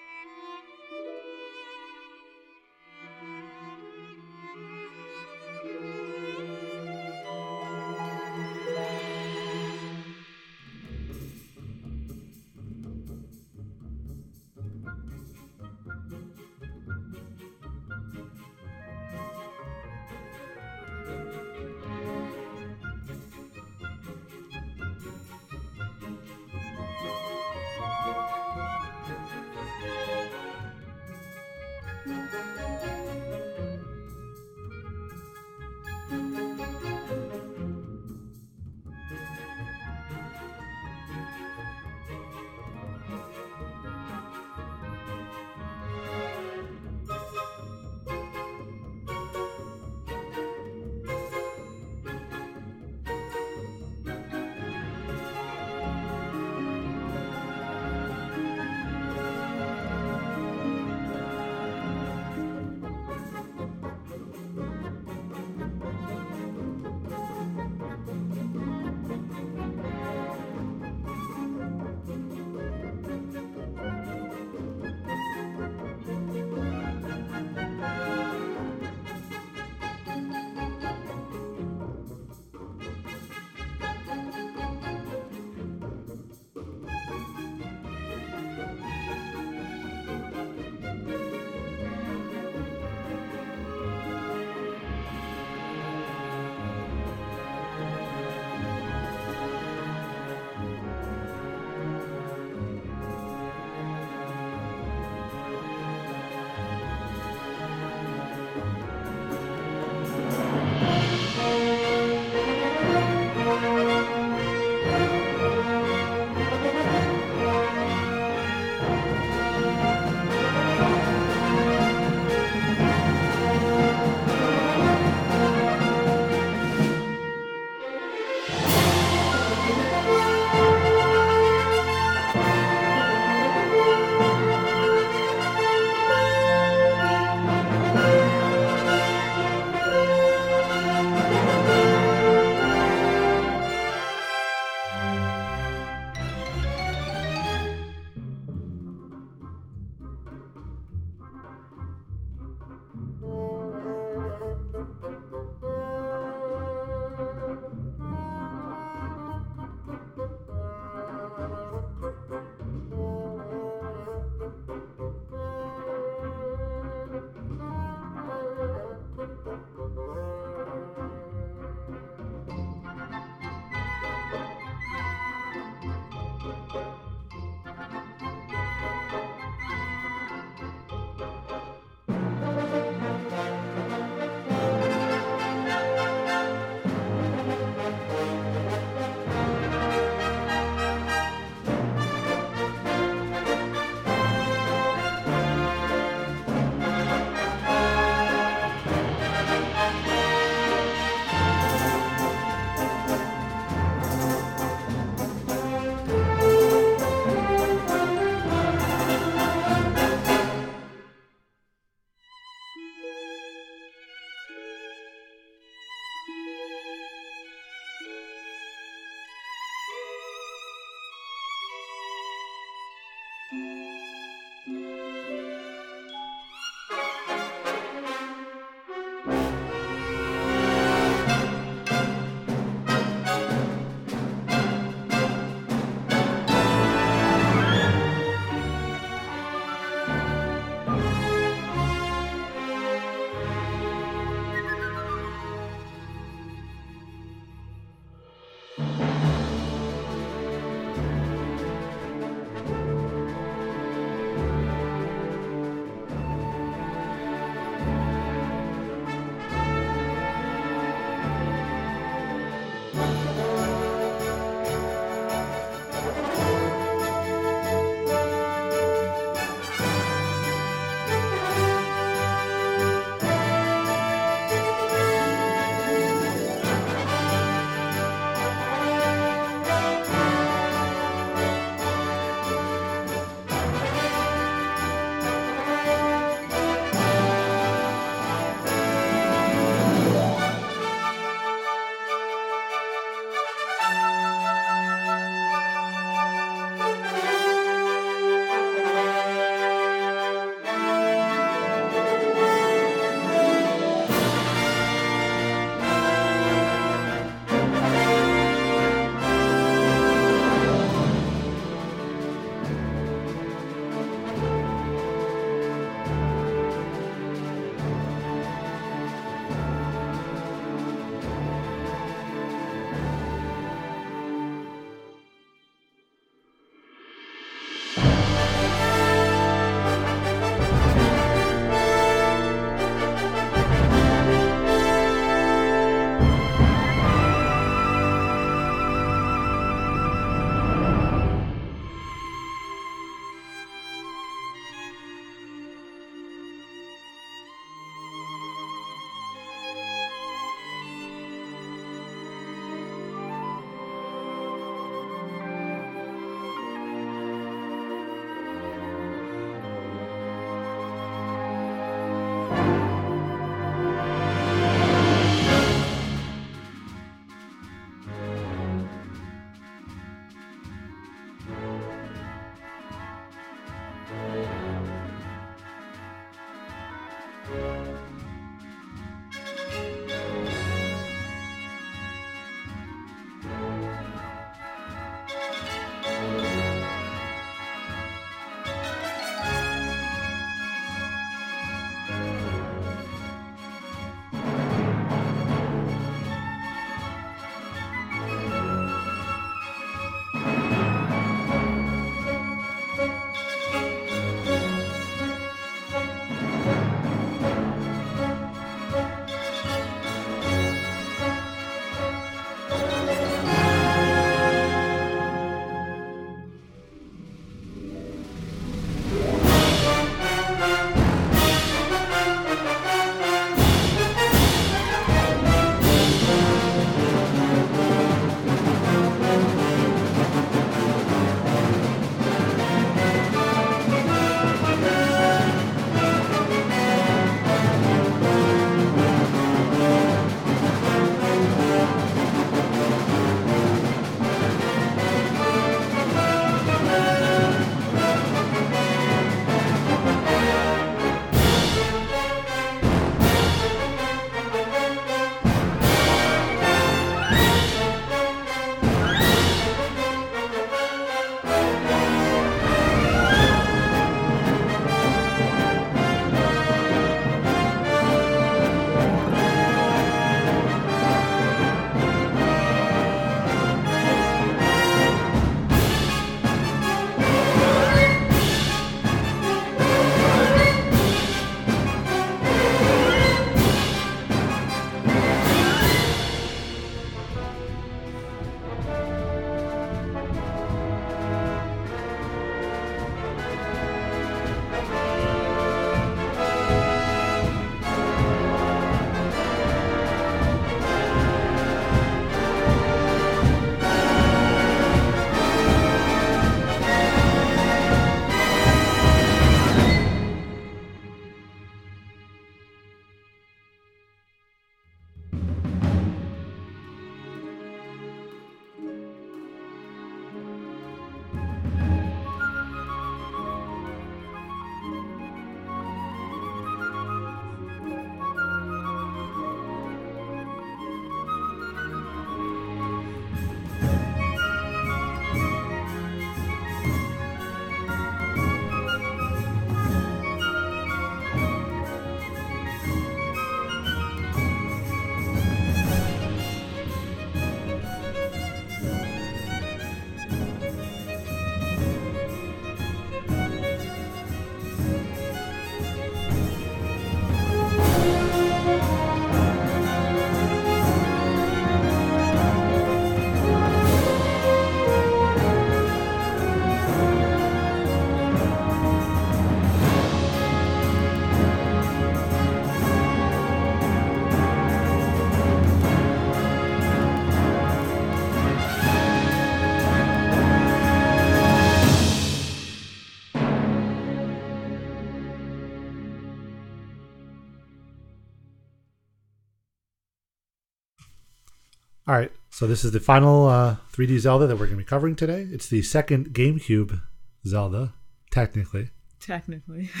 So this is the final uh, 3D Zelda that we're going to be covering today. It's the second GameCube Zelda, technically. Technically.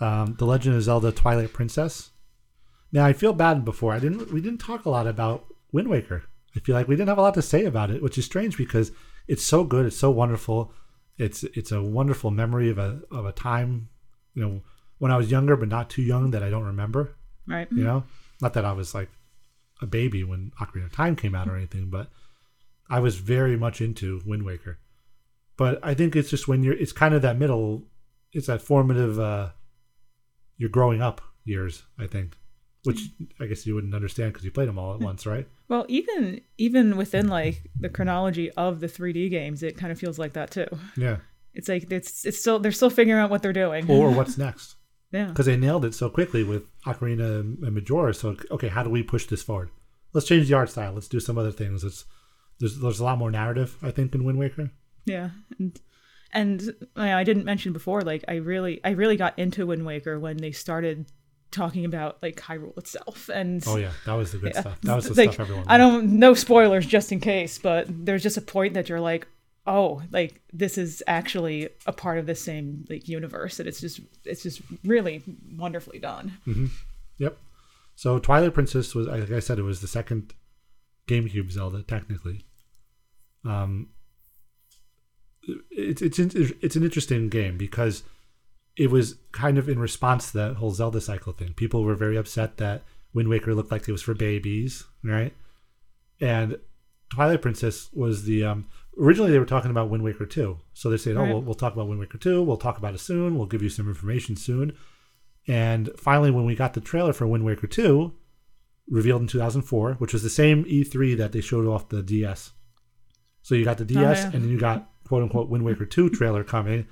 Um, the Legend of Zelda: Twilight Princess. Now I feel bad before I didn't. We didn't talk a lot about Wind Waker. I feel like we didn't have a lot to say about it, which is strange because it's so good. It's so wonderful. It's it's a wonderful memory of a of a time, you know, when I was younger but not too young that I don't remember. Right. You know, not that I was like a baby when Ocarina of Time came out or anything, but I was very much into Wind Waker. But I think it's just when you're, it's kind of that middle, it's that formative, uh, you're growing up years, I think, which I guess you wouldn't understand because you played them all at once, right? Well, even even within like the chronology of the 3D games, it kind of feels like that too. Yeah. It's like it's it's still they're still figuring out what they're doing. Or what's next? Yeah. Because they nailed it so quickly with Ocarina and Majora. So, okay, how do we push this forward? Let's change the art style. Let's do some other things. Let's, there's, there's a lot more narrative, I think, in Wind Waker. Yeah, and and I didn't mention before, like I really I really got into Wind Waker when they started talking about like Hyrule itself, and Oh, yeah. That was the good yeah, stuff. That was the like, stuff everyone I don't no spoilers just in case, but there's just a point that you're like, oh, like this is actually a part of the same like universe, and it's just it's just really wonderfully done. Yep. So Twilight Princess was, like I said, it was the second GameCube Zelda technically. Um, it's it's it's an interesting game because it was kind of in response to that whole Zelda cycle thing. People were very upset that Wind Waker looked like it was for babies, right? And Twilight Princess was the um, originally they were talking about Wind Waker 2. So they said, "Oh, Right. we'll, we'll talk about Wind Waker 2. We'll talk about it soon. We'll give you some information soon." And finally, when we got the trailer for Wind Waker 2, revealed in 2004, which was the same E3 that they showed off the DS. So you got the DS, yeah. and then you got quote unquote Wind Waker 2 trailer coming,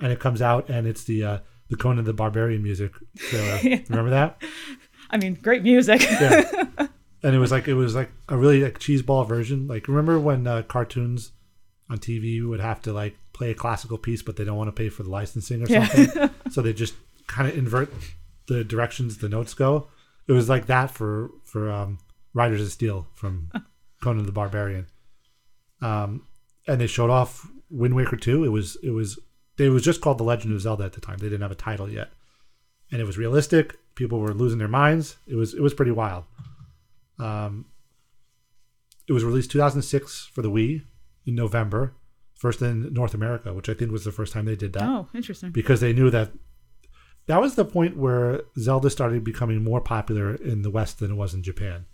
and it comes out, and it's the uh, the Conan the Barbarian music trailer. Remember that? I mean, great music. Yeah. and it was like it was like a really like cheeseball version. Like remember when uh, cartoons on TV would have to like play a classical piece, but they don't want to pay for the licensing or Yeah. something, so they just kind of invert the directions the notes go. It was like that for for um, Riders of Steel from Conan the Barbarian. Um, and they showed off Wind Waker 2. It was it was it was just called The Legend of Zelda at the time. They didn't have a title yet, and it was realistic. People were losing their minds. It was it was pretty wild. Um, it was released 2006 for the Wii in November, first in North America, which I think was the first time they did that oh, interesting. because they knew that that was the point where Zelda started becoming more popular in the West than it was in Japan.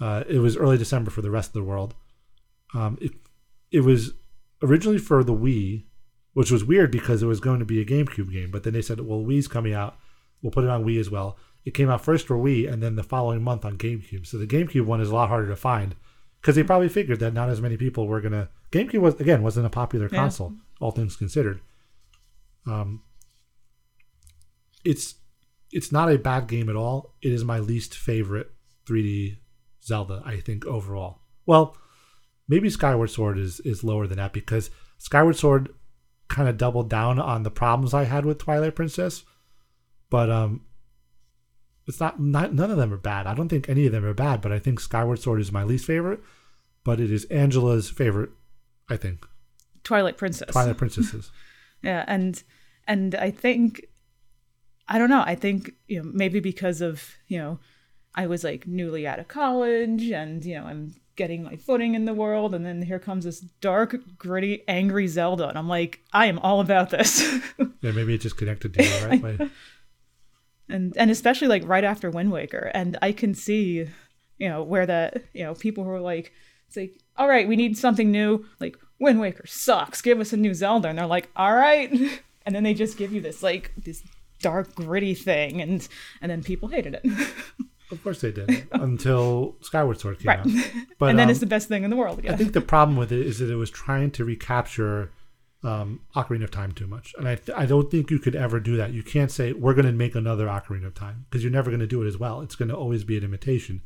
Uh, it was early December for the rest of the world. Um, it it was originally for the Wii, which was weird because it was going to be a GameCube game. But then they said, "Well, Wii's coming out. We'll put it on Wii as well." It came out first for Wii, and then the following month on GameCube. So the GameCube one is a lot harder to find because they probably figured that not as many people were gonna. GameCube was again wasn't a popular Yeah. console, all things considered. Um, it's it's not a bad game at all. It is my least favorite 3D Zelda, I think overall. Well, maybe Skyward Sword is is lower than that because Skyward Sword kind of doubled down on the problems I had with Twilight Princess, but um, it's not, not none of them are bad. I don't think any of them are bad, but I think Skyward Sword is my least favorite, but it is Angela's favorite. I think Twilight Princess. Twilight Princesses. Yeah, and and I think I don't know. I think you know maybe because of you know I was like newly out of college and you know I'm getting my footing in the world and then here comes this dark, gritty, angry Zelda and I'm like I am all about this. yeah, maybe it just connected to you the right way. And and especially like right after Wind Waker and I can see you know where that you know people who are like it's like all right, we need something new like Wind Waker sucks. Give us a new Zelda and they're like all right. And then they just give you this like this dark gritty thing and and then people hated it. Of course they did until Skyward Sword came Right. out. But and then um, it's the best thing in the world I think the problem with it is that it was trying to recapture um, Ocarina of Time too much, and I I don't think you could ever do that. You can't say we're going to make another Ocarina of Time because you're never going to do it as well. It's going to always be an imitation.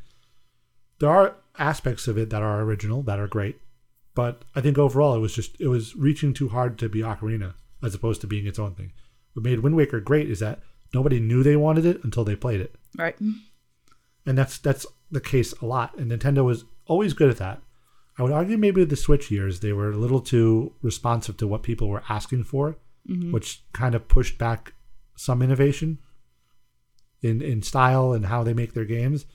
There are aspects of it that are original that are great, but I think overall it was just it was reaching too hard to be Ocarina as opposed to being its own thing. What made Wind Waker great is that nobody knew they wanted it until they played it right. and that's that's the case a lot. And Nintendo was always good at that. I would argue maybe the Switch years they were a little too responsive to what people were asking for, which kind of pushed back some innovation in in style and how they make their games.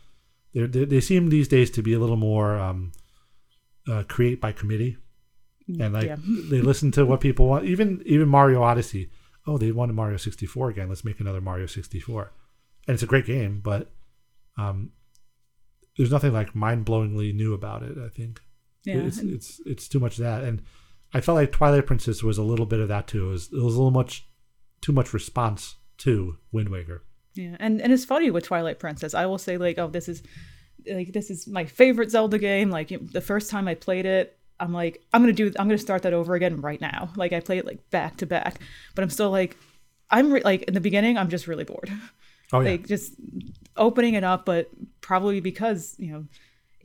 They're, they they seem these days to be a little more um, uh, create by committee, and like Yeah. they listen to what people want. Even even Mario Odyssey. Oh, they wanted Mario sixty four again. Let's make another Mario sixty four, and it's a great game, but um, there's nothing like mind blowingly new about it. I think Yeah, it's and- it's it's too much of that, and I felt like Twilight Princess was a little bit of that too. It was, it was a little much too much response to Wind Waker. Yeah, and and it's funny with Twilight Princess. I will say like, oh, this is like this is my favorite Zelda game. Like you- the first time I played it, I'm like, I'm gonna do, I'm gonna start that over again right now. Like I play it like back to back, but I'm still like, I'm re- like in the beginning, I'm just really bored. Oh yeah, like just opening it up, but probably because you know.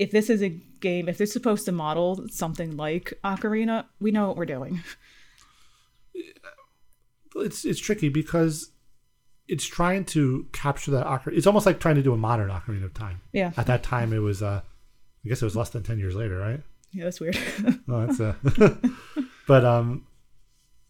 If this is a game, if it's supposed to model something like Ocarina, we know what we're doing. it's it's tricky because it's trying to capture that Ocarina. It's almost like trying to do a modern Ocarina of Time. Yeah, At that time, it was uh, I guess it was less than ten years later, right? yeah, that's weird. Oh, that's uh, but um,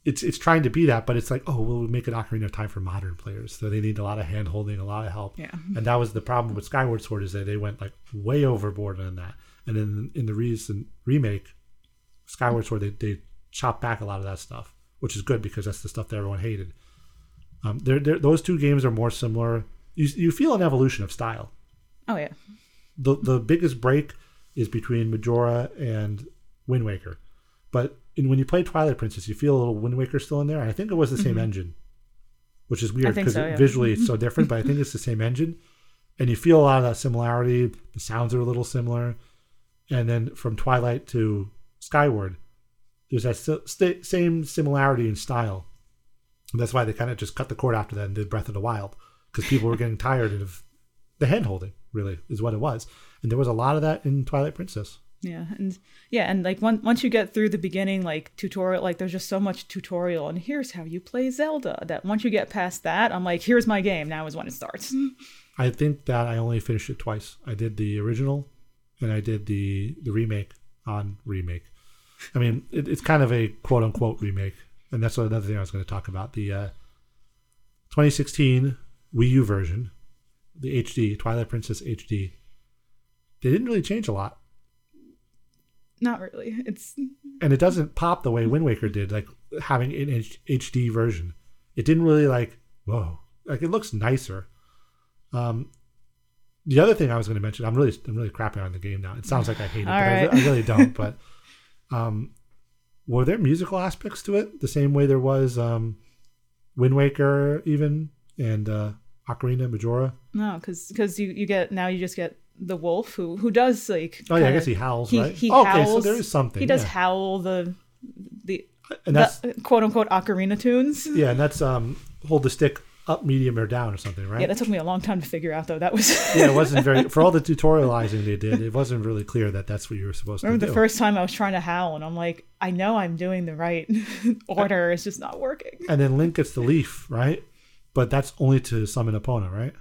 it's it's trying to be that, but it's like, oh, we'll make an Ocarina of Time for modern players, so they need a lot of hand holding, a lot of help. Yeah. and that was the problem with Skyward Sword is that they went like way overboard on that, and then in the recent remake, Skyward Sword they they chopped back a lot of that stuff, which is good because that's the stuff that everyone hated. Um, they're, they're, those two games are more similar. You you feel an evolution of style oh yeah, the the biggest break is between Majora and Wind Waker. But in, when you play Twilight Princess, you feel a little Wind Waker still in there. I think it was the same engine, which is weird Mm-hmm. because so, yeah. visually it's so different. But I think it's the same engine, and you feel a lot of that similarity. The sounds are a little similar, and then from Twilight to Skyward, there's that st- same similarity in style. And that's why they kind of just cut the cord after that and did Breath of the Wild because people were getting tired of the hand holding. Really, is what it was, and there was a lot of that in Twilight Princess. Yeah, and yeah, and like one, once you get through the beginning, like tutorial, like there's just so much tutorial, and here's how you play Zelda. That once you get past that, I'm like, here's my game. Now is when it starts. I think that I only finished it twice. I did the original, and I did the the remake on remake. I mean, it, it's kind of a quote unquote remake, and that's another thing I was going to talk about. The uh, 2016 Wii U version, the HD Twilight Princess HD. They didn't really change a lot, Not really. It's and it doesn't pop the way Wind Waker did, like having an H- HD version. It didn't really like whoa, like it looks nicer. Um, the other thing I was going to mention, I'm really, I'm really crapping on the game now. It sounds like I hate it, but All I, I really don't. But um, were there musical aspects to it the same way there was um, Wind Waker, even and uh, Ocarina, Majora? no, because because you you get now you just get the wolf who who does like. Oh yeah, I guess he howls, he right? he Oh, howls. okay, so there is something. He does yeah. howl the the, and that's the quote unquote ocarina tunes. yeah, and that's um, hold the stick up, medium, or down, or something, right? Yeah, that took me a long time to figure out though. That was yeah, it wasn't very for all the tutorializing they did. It wasn't really clear that that's what you were supposed remember to do the first time I was trying to howl, and I'm like, I know I'm doing the right order. It's just not working. and then Link gets the leaf, right? But that's only to summon Epona, right?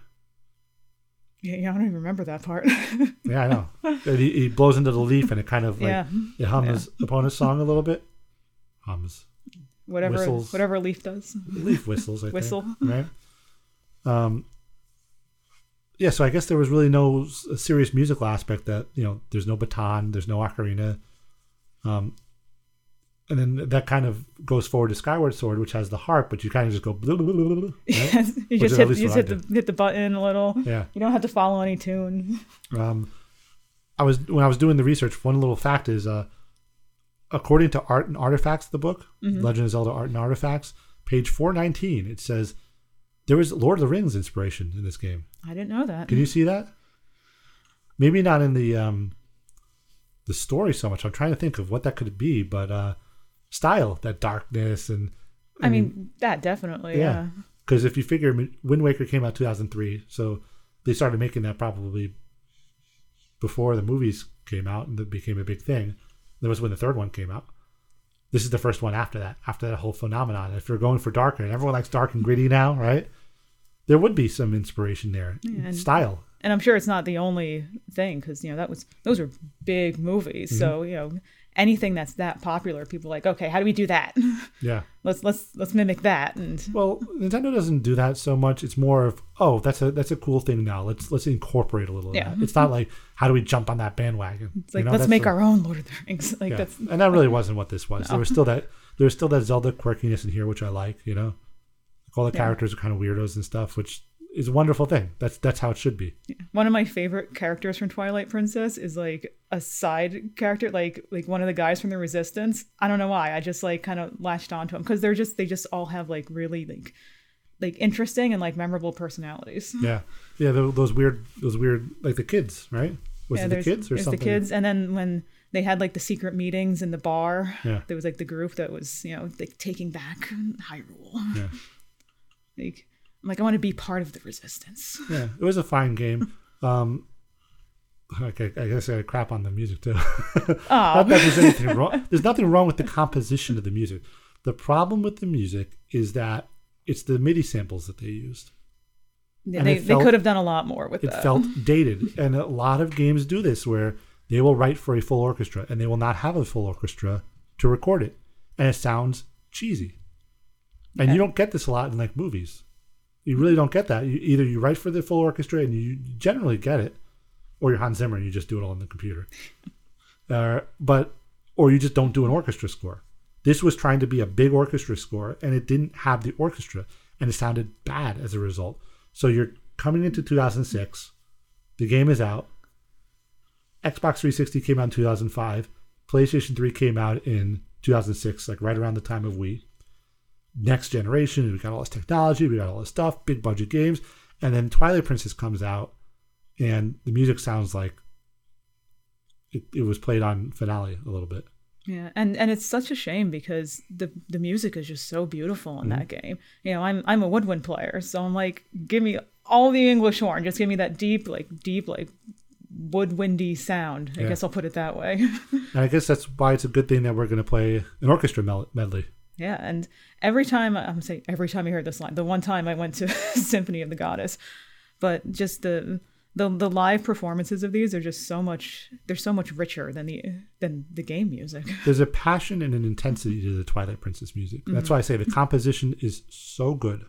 Yeah, yeah, I don't even remember that part. Yeah, I know. And he, he blows into the leaf, and it kind of like yeah, it hums Epona's song a little bit. Hums whatever whistles. whatever Leaf does. leaf whistles. I Whistle. think, right? Um. Yeah, so I guess there was really no serious musical aspect that you know. There's no baton. There's no ocarina. Um. And then that kind of goes forward to Skyward Sword, which has the harp, but you kind of just go. Blah, blah, blah, blah, right? you Which just hit you just hit the hit the button a little. Yeah. You don't have to follow any tune. Um, I was when I was doing the research. One little fact is, uh, according to Art and Artifacts, the book Legend of Zelda: Art and Artifacts, page four nineteen, it says there was Lord of the Rings inspiration in this game. I didn't know that. Can you see that? Maybe not in the um, the story so much. I'm trying to think of what that could be, but uh, style, that darkness, and I mean, that definitely. yeah. Yeah. Because if you figure Wind Waker came out 2003, so they started making that probably before the movies came out and it became a big thing. That was when the third one came out. This is the first one after that, after that whole phenomenon. If you're going for darker, and everyone likes dark and gritty now, right? There would be some inspiration there. Yeah, and- Style. and I'm sure it's not the only thing because you know that was those were big movies. So mm-hmm. you know anything that's that popular, people like, okay, how do we do that? Yeah. let's let's let's mimic that. And Well, Nintendo doesn't do that so much. It's more of, oh, that's a that's a cool thing now. Let's let's incorporate a little Yeah. of that. It's not like how do we jump on that bandwagon? it's like You know, let's make the- our own Lord of the Rings. Like yeah. that's and that really wasn't what this was. There was still that there was still that Zelda quirkiness in here, which I like. You know, like all the Yeah. characters are kind of weirdos and stuff, which is a wonderful thing. That's that's how it should be. one of my favorite characters from Twilight Princess is like a side character, like like one of the guys from the Resistance. I don't know why. I just like kind of latched onto him because they're just they just all have like really like like interesting and like memorable personalities. Yeah, yeah. tho- Those weird, those weird, like the kids, right? Was yeah, it the kids or something? the kids, and then when they had like the secret meetings in the bar, Yeah. there was like the group that was you know like taking back Hyrule. Yeah. Like I'm like I want to be part of the resistance. Yeah, it was a fine game. Um, okay, I guess I got crap on the music too. Not that there's anything wrong. There's nothing wrong with the composition of the music. The problem with the music is that it's the MIDI samples that they used. Yeah, they it they could have done a lot more with It that. felt dated, and a lot of games do this where they will write for a full orchestra and they will not have a full orchestra to record it, and it sounds cheesy. And you don't get this a lot in like movies. You really don't get that. You, either you write for the full orchestra and you generally get it, or you're Hans Zimmer and you just do it all on the computer. Uh, but or you just don't do an orchestra score. This was trying to be a big orchestra score, and it didn't have the orchestra, and it sounded bad as a result. So you're coming into 2006. The game is out. Xbox 360 came out in 2005. PlayStation 3 came out in 2006, like right around the time of Wii. Next generation, we got all this technology, we got all this stuff, big budget games, and then Twilight Princess comes out, and the music sounds like it, it was played on Finale a little bit. Yeah, and and it's such a shame because the the music is just so beautiful in that Mm-hmm. game. You know, I'm I'm a woodwind player, so I'm like, give me all the English horn, just give me that deep, like deep, like woodwindy sound. I Yeah. guess I'll put it that way. And I guess that's why it's a good thing that we're going to play an orchestra medley. Yeah, and every time I'm saying every time I heard this line, the one time I went to Symphony of the Goddess, but just the the the live performances of these are just so much. They're so much richer than the than the game music. There's a passion and an intensity to the Twilight Princess music. That's mm-hmm. why I say the composition is so good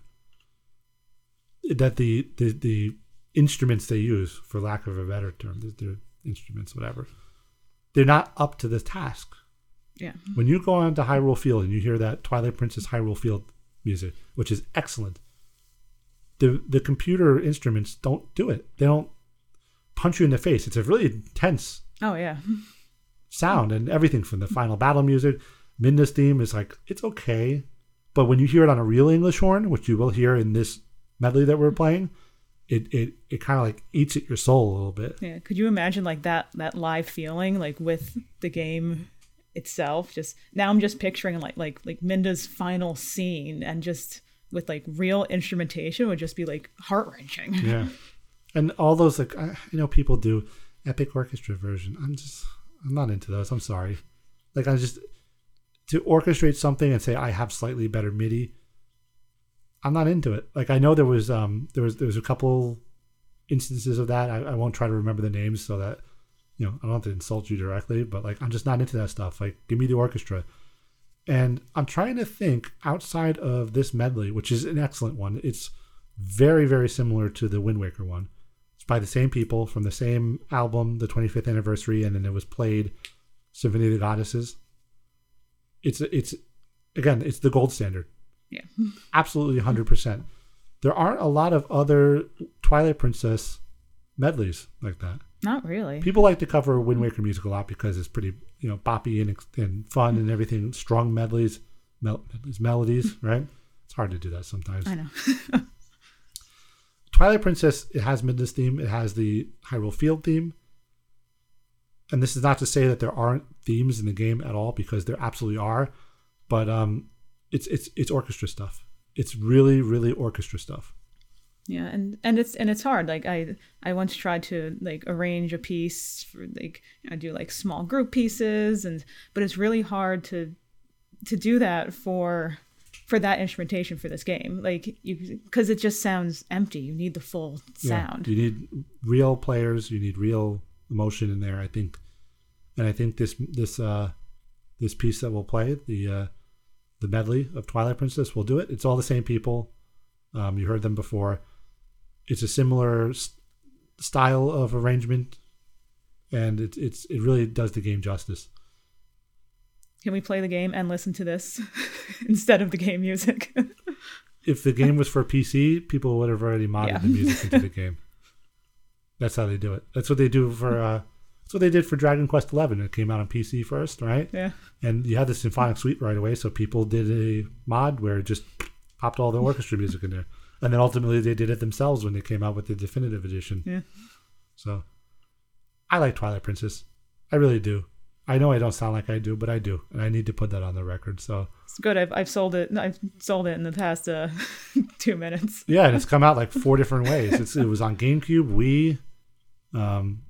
that the the, the instruments they use, for lack of a better term, the instruments, whatever, they're not up to the task. Yeah. When you go on to Hyrule Field and you hear that Twilight Princess Hyrule Field music, which is excellent, the the computer instruments don't do it. They don't punch you in the face. It's a really intense Oh yeah. sound and everything from the final battle music. Midna's theme is like it's okay, but when you hear it on a real English horn, which you will hear in this medley that we're playing, it it, it kind of like eats at your soul a little bit. Yeah, could you imagine like that that live feeling like with the game itself? Just now I'm just picturing like like like Midna's final scene and just with like real instrumentation would just be like heart wrenching. Yeah, and all those like I, you know people do epic orchestra version. I'm just I'm not into those. I'm sorry. Like I just to orchestrate something and say I have slightly better MIDI. I'm not into it. Like I know there was um there was there was a couple instances of that. I, I won't try to remember the names so that you know I don't have to insult you directly, but like I'm just not into that stuff. Like give me the orchestra. And I'm trying to think outside of this medley, which is an excellent one. It's very very similar to the Wind Waker one. It's by the same people from the same album, the 25th anniversary, and then it was played Symphony of the Goddesses. It's it's again, it's the gold standard Yeah. absolutely 100%. There aren't a lot of other Twilight Princess medleys like that. Not really. People like to cover Wind Waker music a lot because it's pretty, you know, boppy and, and fun and everything. Strong medleys, mel- medleys, melodies, right? It's hard to do that sometimes. I know. Twilight Princess, it has Midna's theme, it has the Hyrule Field theme. And this is not to say that there aren't themes in the game at all, because there absolutely are. But um, it's it's it's orchestra stuff. It's really really orchestra stuff. Yeah, and and it's and it's hard. Like I I once tried to like arrange a piece for like I do like small group pieces and but it's really hard to to do that for for that instrumentation for this game. Like you, because it just sounds empty. You need the full Yeah, sound. You need real players. You need real emotion in there. I think, and I think this this uh this piece that we'll play the uh the medley of Twilight Princess will do it. It's all the same people. Um, you heard them before. It's a similar s- style of arrangement, and it's it's it really does the game justice. Can we play the game and listen to this instead of the game music? If the game was for PC, people would have already modded Yeah. the music into the game. That's how they do it. That's what they do for. Uh, that's what they did for Dragon Quest Eleven. It came out on PC first, right? yeah. And you had the symphonic suite right away, so people did a mod where it just popped all the orchestra music in there. And then ultimately they did it themselves when they came out with the definitive edition. Yeah. So I like Twilight Princess. I really do. I know I don't sound like I do, but I do, and I need to put that on the record. So It's good. I've, I've sold it. I've sold it in the past uh, two minutes. yeah, and it's come out like four different ways. It's, it was on GameCube, Wii, um,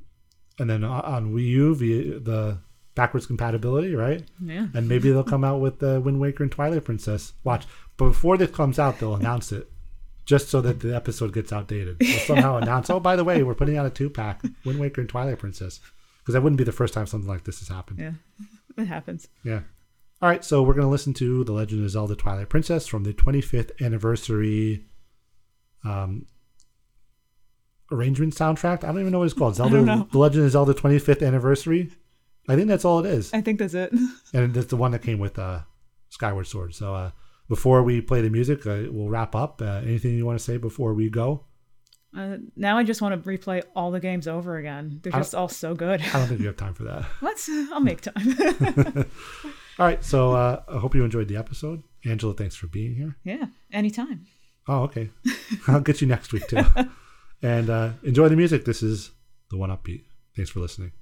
and then on- Wii U via the backwards compatibility, right? Yeah. And maybe they'll come out with uh, Wind Waker and Twilight Princess. Watch, but before this comes out, they'll announce it, just so that the episode gets outdated. They'll somehow announce, oh, by the way, we're putting out a two pack, Wind Waker and Twilight Princess, because that wouldn't be the first time something like this has happened. Yeah. It happens. Yeah. All right, so we're going to listen to The Legend of Zelda Twilight Princess from the 25th anniversary um, arrangement soundtrack. I don't even know what it's called. Zelda. The Legend of Zelda 25th anniversary. I think that's all it is. I think that's it. And that's the one that came with uh, Skyward Sword. So uh, before we play the music, uh, we'll wrap up. Uh, anything you want to say before we go? Uh, now I just want to replay all the games over again. They're just all so good. I don't think we have time for that. Let's. I'll make time. All right, so uh, I hope you enjoyed the episode. Angela, thanks for being here. yeah. Anytime. Oh, okay. I'll get you next week too. and uh, enjoy the music. This is the One Upbeat. Thanks for listening.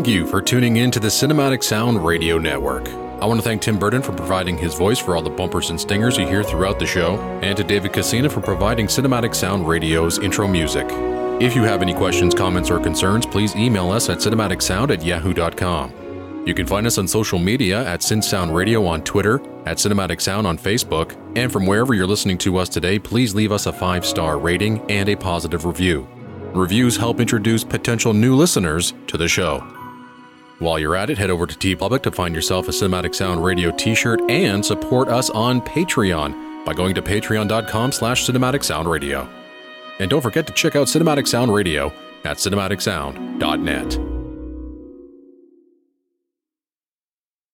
Thank you for tuning in to the Cinematic Sound Radio Network. I want to thank Tim Burton for providing his voice for all the bumpers and stingers you hear throughout the show, and to David Casina for providing Cinematic Sound Radio's intro music. If you have any questions, comments, or concerns, please email us at cinematicsound at yahoo.com. You can find us on social media at SynSound Radio on Twitter, at Cinematic Sound on Facebook, and from wherever you're listening to us today, please leave us a five star rating and a positive review. Reviews help introduce potential new listeners to the show. While you're at it, head over to TeePublic to find yourself a Cinematic Sound Radio t-shirt and support us on Patreon by going to patreon.com slash cinematic sound radio. And don't forget to check out Cinematic Sound Radio at cinematicsound.net.